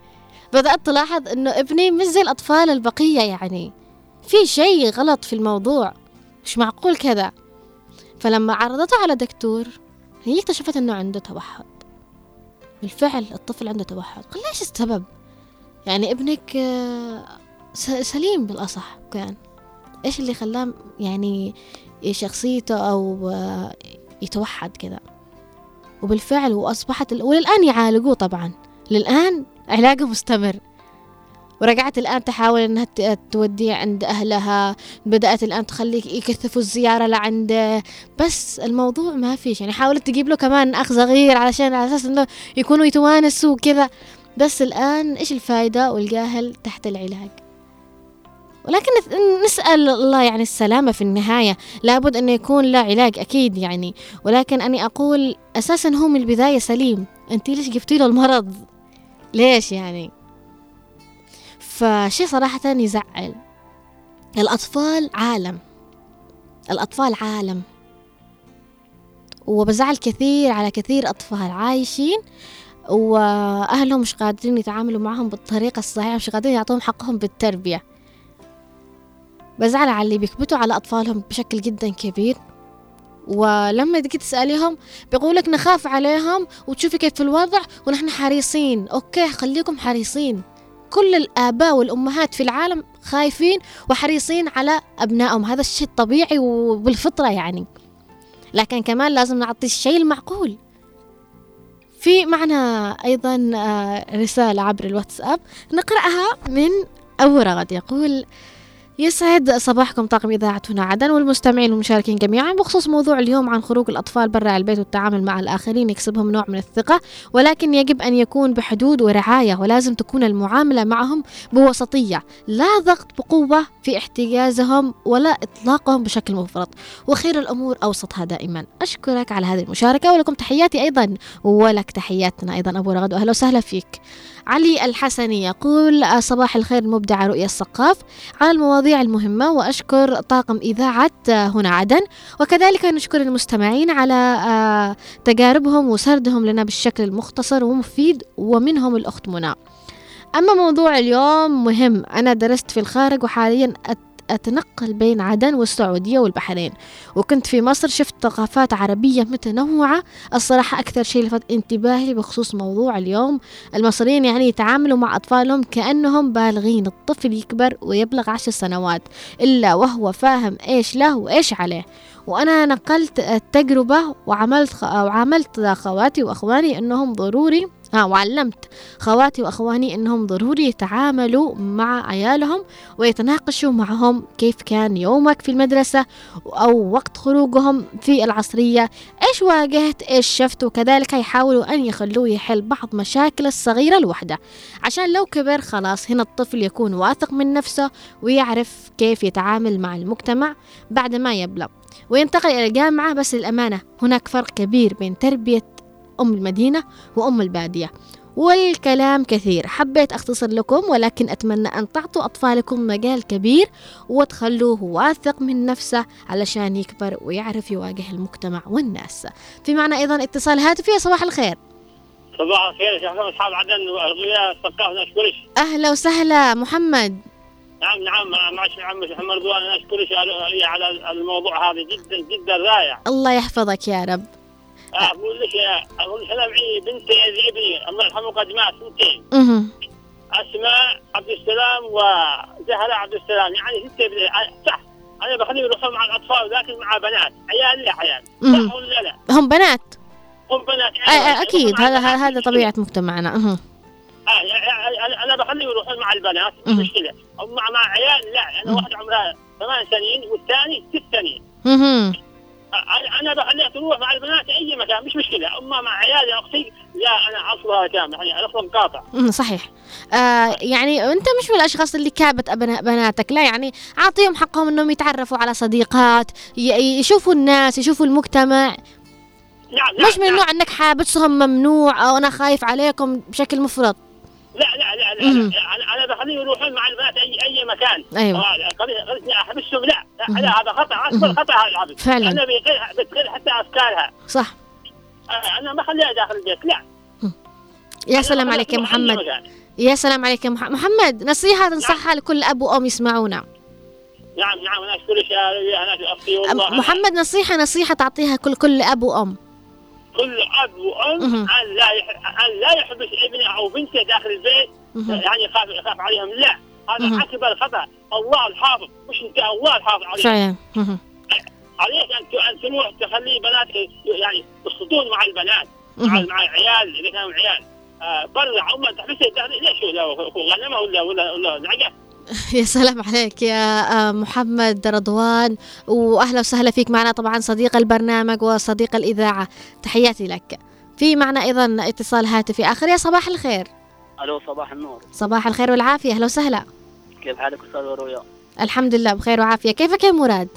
بدأت تلاحظ أنه ابني مش زي الأطفال البقية يعني. في شيء غلط في الموضوع مش معقول كذا فلما عرضته على دكتور هي اكتشفت أنه عنده توحد. بالفعل الطفل عنده توحد. قال ليش السبب؟ يعني ابنك سليم بالأصح كان. إيش اللي خلاه يعني شخصيته أو يتوحد كذا. وبالفعل وأصبحت وللآن يعالجوه طبعا. للآن علاجه مستمر. ورجعت الآن تحاول إنها ت- توديه عند أهلها. بدأت الآن تخليك يكثفوا الزيارة لعنده. بس الموضوع ما فيش. يعني حاولت تجيب له كمان أخ صغير علشان على أساس إنه يكونوا يتوانسوا وكذا. بس الآن إيش الفايدة؟ والجاهل تحت العلاج. ولكن نس- نسأل الله يعني السلامة في النهاية. لابد أن يكون له علاج أكيد يعني. ولكن أني أقول أساسا هو من البداية سليم. أنت ليش جبتي له المرض؟ ليش يعني؟ فشي صراحة يزعل. الأطفال عالم. الأطفال عالم. وبزعل كثير على كثير أطفال عايشين وأهلهم مش قادرين يتعاملوا معهم بالطريقة الصحيحة مش قادرين يعطوهم حقهم بالتربية. بزعل على اللي بيكبتوا على أطفالهم بشكل جدا كبير. ولما تجي تسأليهم بيقولك نخاف عليهم وتشوفي كيف الوضع ونحن حريصين. أوكي خليكم حريصين. كل الآباء والأمهات في العالم خايفين وحريصين على أبنائهم. هذا الشيء الطبيعي وبالفطرة يعني. لكن كمان لازم نعطي الشيء المعقول. في معنا أيضا آه، رسالة عبر الواتساب. نقرأها من أبو رغد. يقول يسعد صباحكم طاقم إذاعة هنا عدن والمستمعين والمشاركين جميعا بخصوص موضوع اليوم عن خروج الأطفال برا البيت والتعامل مع الآخرين يكسبهم نوع من الثقة ولكن يجب أن يكون بحدود ورعاية ولازم تكون المعاملة معهم بوسطية لا ضغط بقوة في احتجازهم ولا إطلاقهم بشكل مفرط وخير الأمور أوسطها دائما. أشكرك على هذه المشاركة ولكم تحياتي أيضا ولك تحياتنا أيضا أبو رغد وأهلا وسهلا فيك. علي الحسني يقول صباح الخير المبدعة رؤية السقاف على المواضيع المهمة وأشكر طاقم إذاعة آه، هنا عدن. وكذلك نشكر المستمعين على آه، تجاربهم وسردهم لنا بالشكل المختصر ومفيد ومنهم الأخت منى. أما موضوع اليوم مهم. أنا درست في الخارج وحاليا أتنقل بين عدن والسعودية والبحرين. وكنت في مصر شفت ثقافات عربية متنوعة. الصراحة أكثر شيء لفت انتباهي بخصوص موضوع اليوم المصريين يعني يتعاملوا مع أطفالهم كأنهم بالغين. الطفل يكبر ويبلغ عشر سنوات إلا وهو فاهم إيش له وإيش عليه. وأنا نقلت التجربة وعملت وعاملت خواتي وأخواني أنهم ضروري ها وعلمت خواتي وأخواني أنهم ضروري يتعاملوا مع عيالهم ويتناقشوا معهم كيف كان يومك في المدرسة أو وقت خروجهم في العصرية إيش واجهت إيش شفت وكذلك يحاولوا أن يخلوه يحل بعض مشاكل الصغيرة لوحده عشان لو كبر خلاص هنا الطفل يكون واثق من نفسه ويعرف كيف يتعامل مع المجتمع بعد ما يبلغ. وينتقل إلى الجامعة بس للأمانة هناك فرق كبير بين تربية أم المدينة وأم البادية. والكلام كثير. حبيت أختصر لكم ولكن أتمنى أن تعطوا أطفالكم مجال كبير وتخلوه واثق من نفسه علشان يكبر ويعرف يواجه المجتمع والناس. في معنا أيضا اتصال هاتفي. صباح الخير. صباح الخير يا شيخ أصحاب عدن وأغنياء الثقافه نشكرك أهلا وسهلا. محمد. نعم نعم. معش عم محمد رضوان نشكرك على على الموضوع هذا جدا جدا رائع. الله يحفظك يا رب. أقول لك يا أقول لك أنا معي بنتي الله يرحمه قد مات سنتين. أسماء عبد السلام وزهراء عبد السلام يعني ست ابني صح أنا بخليهم يروحون مع الأطفال لكن مع بنات عيال لا عيال. صح ولا لا؟ هم بنات هم بنات أ- أ- أكيد هذا هذا طبيعة مجتمعنا. آه يعني أنا بخليهم يروحون مع البنات مش. مشكلة مع مع عيال لا أنا. واحد عمرها ثمان سنين والثاني ست سنين. أنا بخليها تروح مع البنات أي مكان مش مشكلة. أما مع عيال يا أختي لا أنا أصلها كامل يعني أصلا مقاطع صحيح. آه يعني أنت مش من الأشخاص اللي كابت بناتك لا يعني أعطيهم حقهم إنهم يتعرفوا على صديقات يشوفوا الناس يشوفوا المجتمع. نعم مش من النوع إنك حابسهم ممنوع أو أنا خايف عليكم بشكل مفرط. مهم. لا. أنا أنا بخليهم يروحون مع البنات اي أي مكان خليني احبسهم لا. لا, هذا خطأ. اكبر خطأ هذا العبد فعلاً. أنا بتغير حتى أفكارها صح أنا ما اخليها داخل البيت لا يا سلام أنا عليك يا محمد. يا سلام عليك يا مح- محمد نصيحة تنصحها لكل أب وأم يسمعونا نعم نعم أنا أشكرك يا أنا أختي والله محمد نصيحة نصيحة تعطيها كل كل أب وأم كل اب وأم. ان لا ان لا يحبس ابنه أو بنته داخل البيت. يعني يخاف يخاف عليهم لا. هذا أكبر خطأ الله الحافظ مش أنت الله الحافظ عليك فعلا. عليك أن أن تروح تخلي بناتك يعني يصطدون مع البنات مع العيال إذا كانوا عيال آه برا اما تحبسه داخل ليش ولا غنمه ولا ولا ولا يا سلام عليك يا آه، محمد رضوان وأهلا وسهلا فيك معنا طبعا صديق البرنامج وصديق الإذاعة. تحياتي لك. في معنا أيضا اتصال هاتفي آخر. يا صباح الخير. ألو صباح النور. صباح الخير والعافية. أهلا وسهلا. كيف حالك أستاذ رؤيا؟ الحمد لله بخير وعافية. كيفك يا مراد؟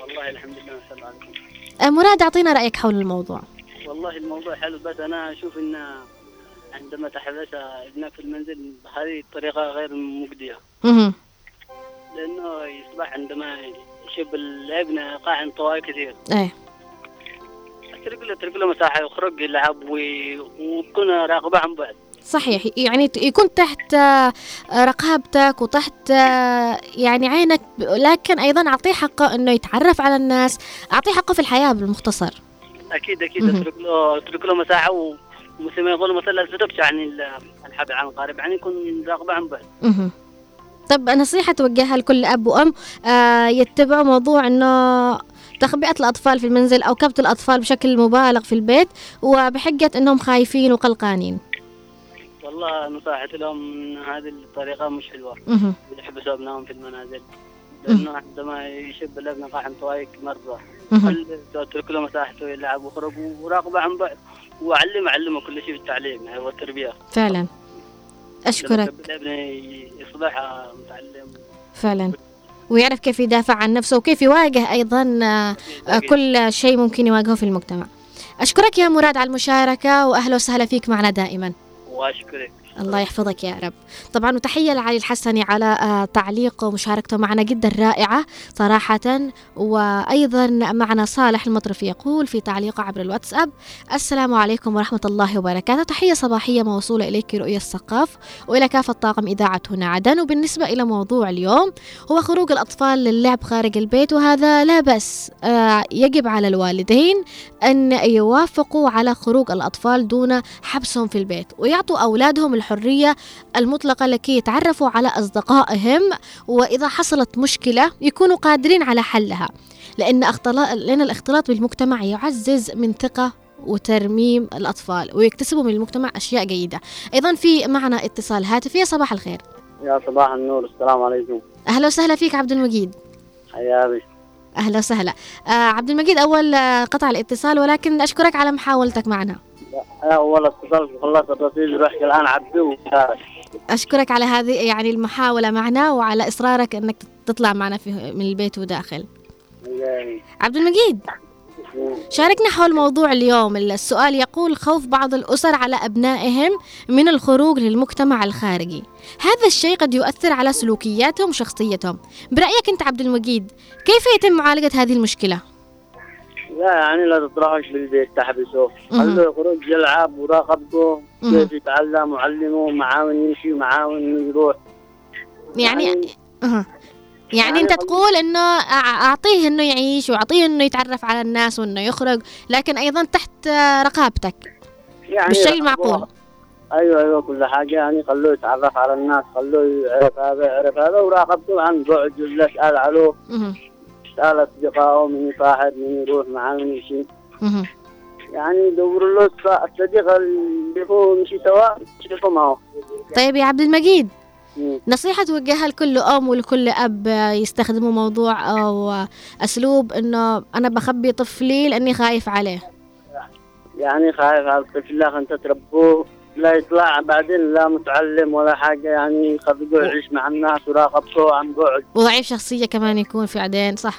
والله الحمد لله الله عليكم آه، مراد أعطينا رأيك حول الموضوع. والله الموضوع حلو بس أنا أشوف إن عندما تحبس ابنك في المنزل هذه الطريقة غير مجدية. مهم. لأنه يصبح عندما يشوف الابن قاع انطوائي كثير. إيه. أترك له أترك له مساحة يخرج يلعب وتكون راقبة عن بعد. صحيح. يعني يكون تحت آه، رقابتك وتحت آه، يعني عينك لكن أيضا أعطيه حقه إنه يتعرف على الناس. أعطيه حقه في الحياة بالمختصر. أكيد أكيد. أترك له أترك له مساحة و ومثل ما يقول مثلا تبكي عن ال- الحبل عن القارب يعني يكون راقبة عن بعد. طب نصيحة توجهها لكل أب وأم آه يتبعوا موضوع إنه تخبئة الأطفال في المنزل أو كبت الأطفال بشكل مبالغ في البيت وبحجة إنهم خايفين وقلقانين. والله نصيحتي لهم إن هذه الطريقة مش حلوة. يحبسوا أبنائهم في المنازل. لأنه عندما يشب الابن مره مهم. خل- اترك له مساحته يلعب ويخرج وراقبه عن بعد. وعلم علمه كل شيء في التعليم يعني والتربيه فعلا. أشكرك. يصبح متعلم فعلا. ويعرف كيف يدافع عن نفسه وكيف يواجه أيضا آه كل شيء ممكن يواجهه في المجتمع. أشكرك يا مراد على المشاركة وأهلا وسهلا فيك معنا دائما. وأشكرك. الله يحفظك يا رب. طبعا وتحية لعلي الحسني على آه، تعليقه ومشاركته معنا جدا رائعة صراحة. وأيضا معنا صالح المطرفي يقول في تعليقه عبر الواتساب السلام عليكم ورحمة الله وبركاته. تحية صباحية موصولة إليك رؤية الثقاف وإلى كافة طاقم إذاعة هنا عدن. وبالنسبة إلى موضوع اليوم هو خروج الأطفال للعب خارج البيت وهذا لا بس آه، يجب على الوالدين أن يوافقوا على خروج الأطفال دون حبسهم في البيت ويعطوا أولادهم الحرية المطلقة لكي يتعرفوا على أصدقائهم وإذا حصلت مشكلة يكونوا قادرين على حلها. لأن لأن الاختلاط بالمجتمع يعزز من ثقة وترميم الأطفال ويكتسبوا من المجتمع أشياء جيدة. أيضا في معنا اتصال هاتفي صباح الخير. يا صباح النور. السلام عليكم. أهلا وسهلا فيك عبد المجيد. حيا بك. أهلا وسهلا. آه عبد المجيد أول آه، قطع الاتصال ولكن أشكرك على محاولتك معنا. اول اتصلت وخلصت الآن أشكرك على هذه يعني المحاولة معنا وعلى إصرارك أنك تطلع معنا في من البيت وداخل. عبد المجيد شاركنا حول موضوع اليوم. السؤال يقول خوف بعض الأسر على أبنائهم من الخروج للمجتمع الخارجي. هذا الشيء قد يؤثر على سلوكياتهم وشخصيتهم. برأيك أنت عبد المجيد كيف يتم معالجة هذه المشكلة؟ لا يعني لا تطرحوش بالبيت تحبسوه مهم. خلوه يخرج يلعب وراقبه مهم. كيف يتعلم وعلمه معاون يمشي ومعاون يروح يعني أه. يعني يعني أنت تقول إنه أعطيه إنه يعيش وأعطيه إنه يتعرف على الناس وإنه يخرج لكن أيضا تحت رقابتك يعني بالشيء. المعقول أيوه أيوه كل حاجة يعني خلوه يتعرف على الناس خلوه يعرف هذا يعرف هذا وراقبته عن بعد ولا أسأل عليه مهم. اسال اصدقائه من يصاحب من يروح معاه من يمشي. يعني دوروا له الص- الصديق اللي هو يمشي سوا يشوفوا معه طيب يا عبد المجيد. نصيحة توجهها لكل أم ولكل أب يستخدموا موضوع أو أسلوب إنه أنا بخبي طفلي لأني خايف عليه يعني خايف على الطفل لا انت تربوه لا يطلع بعدين لا متعلم ولا حاجة يعني خلوه يعيش مع الناس وراقبته عن بعد وضعيف شخصية كمان يكون في عدين صح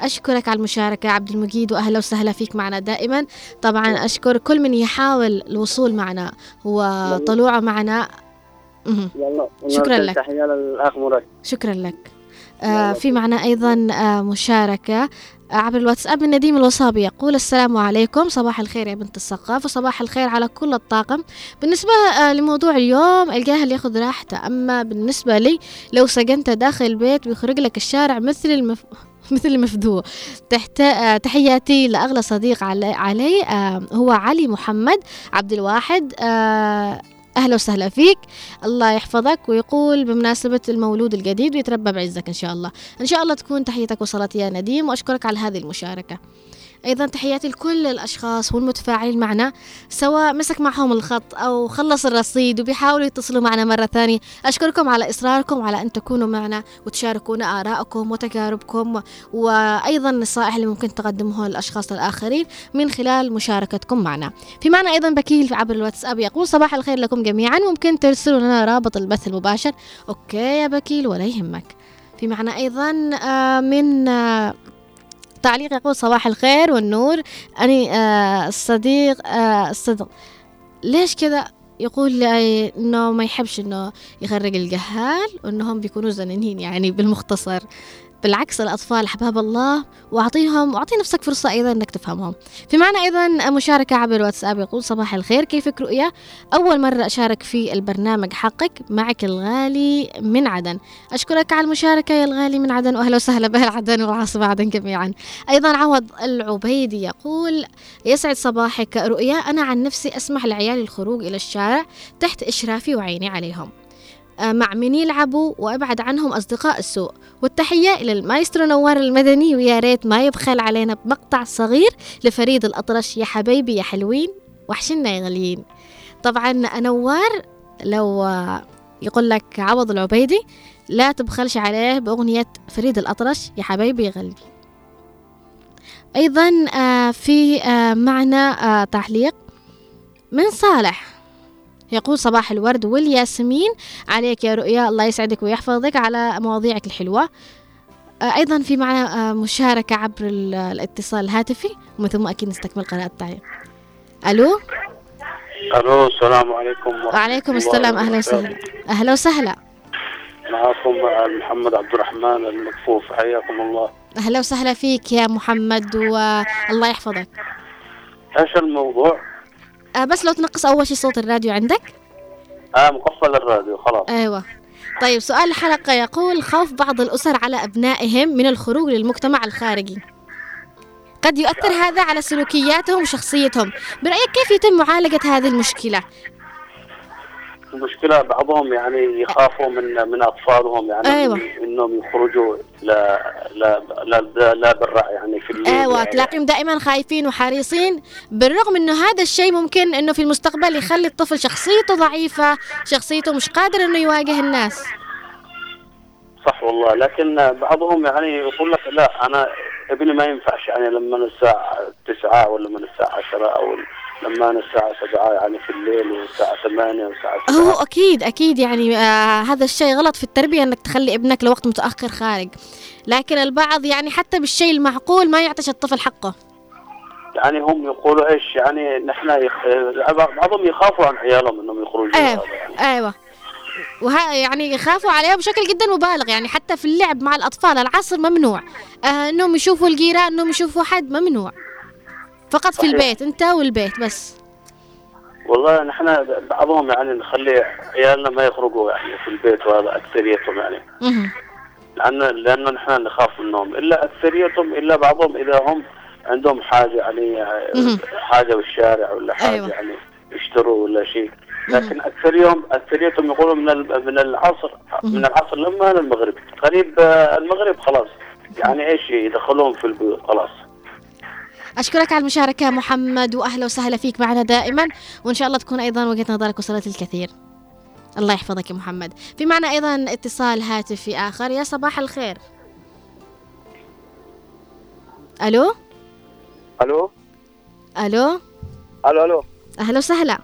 أشكرك على المشاركة عبد المجيد وأهلا وسهلا فيك معنا دائما. طبعا أشكر كل من يحاول الوصول معنا وطلوعه معنا. يلا شكراً لك. تحية للأخ مراد شكرا لك. آه في معنا أيضا آه مشاركة. عبر الواتساب من نديم الوصابي يقول السلام عليكم صباح الخير يا بنت الثقافة وصباح الخير على كل الطاقم. بالنسبة آه لموضوع اليوم الجاهل ياخذ راحته. أما بالنسبة لي لو سجنته داخل البيت بيخرج لك الشارع مثل المف... مثل المفدوع تحت آه، تحياتي لأغلى صديق علي, علي آه، هو علي محمد عبد الواحد أهلا وسهلا فيك. الله يحفظك ويقول بمناسبة المولود الجديد ويتربى بعزك إن شاء الله. إن شاء الله تكون تحيتك وصلت يا نديم وأشكرك على هذه المشاركة. أيضا تحياتي لكل الأشخاص والمتفاعلين معنا سواء مسك معهم الخط أو خلص الرصيد وبيحاولوا يتصلوا معنا مرة ثانية. أشكركم على إصراركم على أن تكونوا معنا وتشاركونا آرائكم وتجاربكم وأيضا النصائح اللي ممكن تقدموها للأشخاص الآخرين من خلال مشاركتكم معنا. في معنا أيضا بكيل عبر الواتساب يقول صباح الخير لكم جميعا ممكن ترسلوا لنا رابط البث المباشر. أوكي يا بكيل ولا يهمك. في معنا أيضا آه، من آه، تعليق يقول صباح الخير والنور. أني آه، الصديق آه، الصدق ليش كذا يقول إنه ما يحبش إنه يخرج الجهال وإنهم بيكونوا زنانين يعني بالمختصر. بالعكس الأطفال أحباب الله وأعطيهم وأعطي نفسك فرصة أيضا أنك تفهمهم. في معنا أيضا مشاركة عبر الواتساب يقول صباح الخير كيفك رؤيا؟ أول مرة أشارك في البرنامج حقك معك الغالي من عدن. أشكرك على المشاركة يا الغالي من عدن وأهلا وسهلا بأهل عدن والعاصمة عدن جميعا. أيضا عوض العبيدي يقول يسعد صباحك رؤيا أنا عن نفسي أسمح لعيالي الخروج إلى الشارع تحت إشرافي وعيني عليهم. مع من يلعبوا وأبعد عنهم أصدقاء السوء. والتحية إلى المايسترو نوار المدني ويا ريت ما يبخل علينا بمقطع صغير لفريد الأطرش. يا حبايبي يا حلوين وحشنا يا غاليين. طبعا نوار لو آه، يقول لك عوض العبيدي لا تبخلش عليه بأغنية فريد الأطرش. يا حبايبي يا قلبي أيضا آه، في آه، معنا آه، تعليق من صالح. يقول صباح الورد والياسمين. عليك يا رؤيا الله يسعدك ويحفظك على مواضيعك الحلوة. آه، أيضا في معنا آه، مشاركة عبر ال- الاتصال الهاتفي ومن ثم أكيد نستكمل قراءة التعليق ألو؟ ألو السلام عليكم وعليكم السلام أهلا. وسهلا. أهلا وسهلا. معكم محمد عبد الرحمن المكفوف حياكم الله. أهلا وسهلا فيك يا محمد والله يحفظك. إيش الموضوع؟ آه بس لو تنقص أول شي صوت الراديو عندك. آه مقفل الراديو خلاص. أيوة. طيب سؤال الحلقة يقول خوف بعض الأسر على أبنائهم من الخروج للمجتمع الخارجي. قد يؤثر هذا على سلوكياتهم وشخصيتهم. برأيك كيف يتم معالجة هذه المشكلة؟ المشكلة بعضهم يعني يخافوا من من أطفالهم يعني أيوة. إنهم يخرجوا لا لا لا, لا برا يعني في الليل أيوه يعني. تلاقيهم دائما خايفين وحريصين بالرغم إنه هذا الشيء ممكن إنه في المستقبل يخلي الطفل شخصيته ضعيفة شخصيته مش قادر إنه يواجه الناس صح والله لكن بعضهم يعني يقول لك لا أنا ابني ما ينفعش يعني لما الساعة تسعة ولا من الساعة عشرة أو لما أنا الساعة سبعة يعني في الليل والساعة ثمانية والساعة هو سبعة أكيد أكيد يعني آه هذا الشيء غلط في التربية إنك تخلي ابنك لوقت متأخر خارج. لكن البعض يعني حتى بالشيء المعقول ما يعطيش الطفل حقه. يعني هم يقولوا إيش يعني نحن يخ... بعضهم يخافوا عن عيالهم إنهم يخرجوا. أيوه أيوه. وها يعني يخافوا عليها بشكل جدا مبالغ. يعني حتى في اللعب مع الأطفال العصر ممنوع. آه إنهم يشوفوا الجيران إنهم يشوفوا حد ممنوع. فقط في. البيت انت والبيت بس. والله نحن بعضهم يعني نخلي عيالنا ما يخرجوا يعني في البيت وهذا أكثريتهم يعني. لأن لأنه نحن نخاف منهم إلا أكثريتهم إلا بعضهم إذا هم عندهم حاجة يعني. حاجة بالشارع ولا حاجة أيوة. يعني يشتروا ولا شيء. لكن اكثريهم أكثريتهم يقولوا من من العصر من العصر لما للمغرب قريب المغرب خلاص. يعني إيش يدخلوهم في البيوت؟ خلاص. أشكرك على المشاركة محمد وأهلا وسهلا فيك معنا دائما. وإن شاء الله تكون أيضا وجهة نظرك وصلت الكثير الله يحفظك يا محمد. في معنا أيضا اتصال هاتفي آخر. يا صباح الخير. ألو؟ ألو؟ ألو؟ ألو ألو. أهلا وسهلا.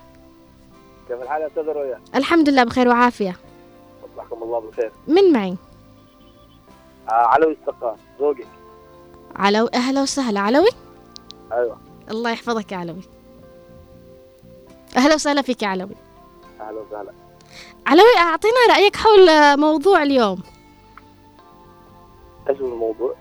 كيف الحال يا أستاذ رؤيا؟ الحمد لله بخير وعافية. صبحكم الله بالخير من معي؟ آه علوي السقا زوجي علوي أهلا وسهلا. علوي؟ أيوه. الله يحفظك يا علوي. أهلا وسهلا فيك يا علوي. أهلا وسهلا. علوي أعطينا رأيك حول موضوع اليوم. إيش الموضوع؟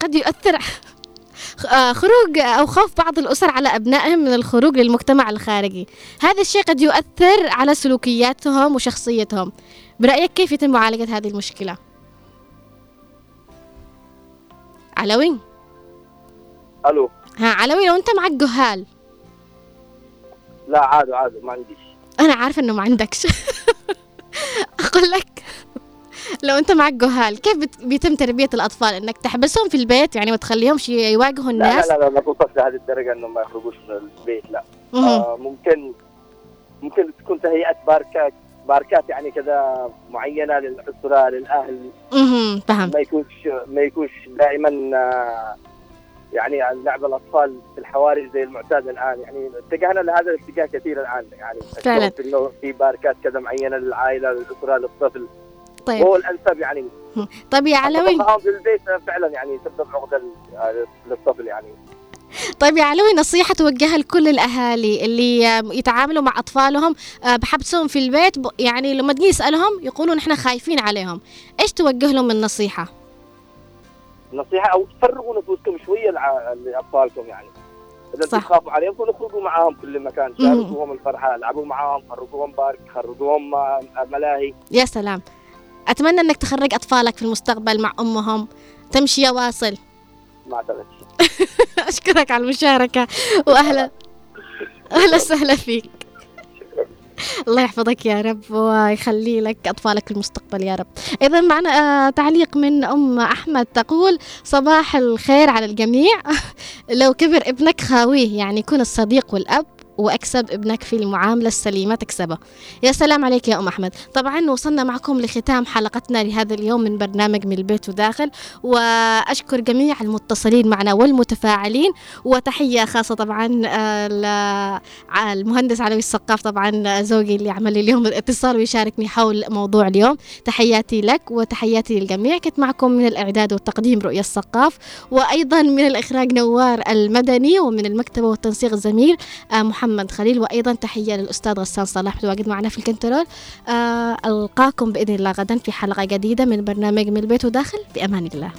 قد يؤثر خروج أو خوف بعض الأسر على أبنائهم من الخروج للمجتمع الخارجي. هذا الشيء قد يؤثر على سلوكياتهم وشخصيتهم. برأيك كيف يتم معالجة هذه المشكلة؟ علوي؟ ألو. ها علوي لو أنت معك جهال. لا عادي عادي ما عنديش. أنا عارفة إنه ما عندكش. أقول لك لو أنت معك جهال كيف بيتم تربية الأطفال؟ إنك تحبسهم في البيت يعني ما تخليهمش يواجهوا الناس لا لا لا ما توصلش لهذه الدرجة إنهم ما يخرجوش من البيت لا. آه ممكن ممكن تكون تهيئة باركات باركات يعني كذا معينة للأسرة للأهل. مهم. فهم ما يكونش ما يكونش دائما آه، يعني عن لعب الأطفال في الحواري زي المعتاد الآن. يعني اتجهنا لهذا الاتجاه كثير الآن. يعني فعلاً. إنه في باركات كذا معينة للعائلة للأسرة للطفل. طيب. وهو الأنسب يعني. طيب يا علوي. في البيت فعلا يعني يسبب عقدة لل- للطفل يعني. طيب يا علوي نصيحة توجهها لكل الأهالي اللي يتعاملوا مع أطفالهم آه، بحبسهم في البيت يعني لما تجي يسألهم يقولوا نحن خايفين عليهم. إيش توجه لهم من نصيحة؟ نصيحة أو تفرغوا نفوسكم شوية لأطفالكم يعني. إذا صح. تخافوا عليهم اخرجوا معاهم كل مكان. شاركوهم الفرحة العبوا معاهم خرجوهم بارك خرجوهم آه، ملاهي. يا سلام. أتمنى أنك تخرج أطفالك في المستقبل مع أمهم. تمشي يا واصل. ما أعتقد. أشكرك على المشاركة. وأهلا. أهلا وسهلا فيك. الله يحفظك يا رب ويخلي لك أطفالك المستقبل يا رب. إذا معنا آه، تعليق من أم أحمد تقول صباح الخير على الجميع. لو كبر ابنك خاويه يعني يكون الصديق والأب. وأكسب ابنك في المعاملة السليمة تكسبه. يا سلام عليك يا أم أحمد، طبعا وصلنا معكم لختام حلقتنا لهذا اليوم من برنامج من البيت وداخل. وأشكر جميع المتصلين معنا والمتفاعلين. وتحية خاصة طبعا المهندس علوي السقاف طبعا زوجي اللي عمل لي اليوم الاتصال ويشاركني حول موضوع اليوم. تحياتي لك وتحياتي للجميع. كنت معكم من الإعداد والتقديم رؤيا السقاف. وأيضا من الإخراج نوار المدني ومن المكتبه والتنسيق الزميل آه، محمد محمد خليل وأيضا تحية للأستاذ غسان صلاح متواجد معنا في الكنترول. آه ألقاكم بإذن الله غدا في حلقة جديدة من برنامج من البيت وداخل بأمان الله.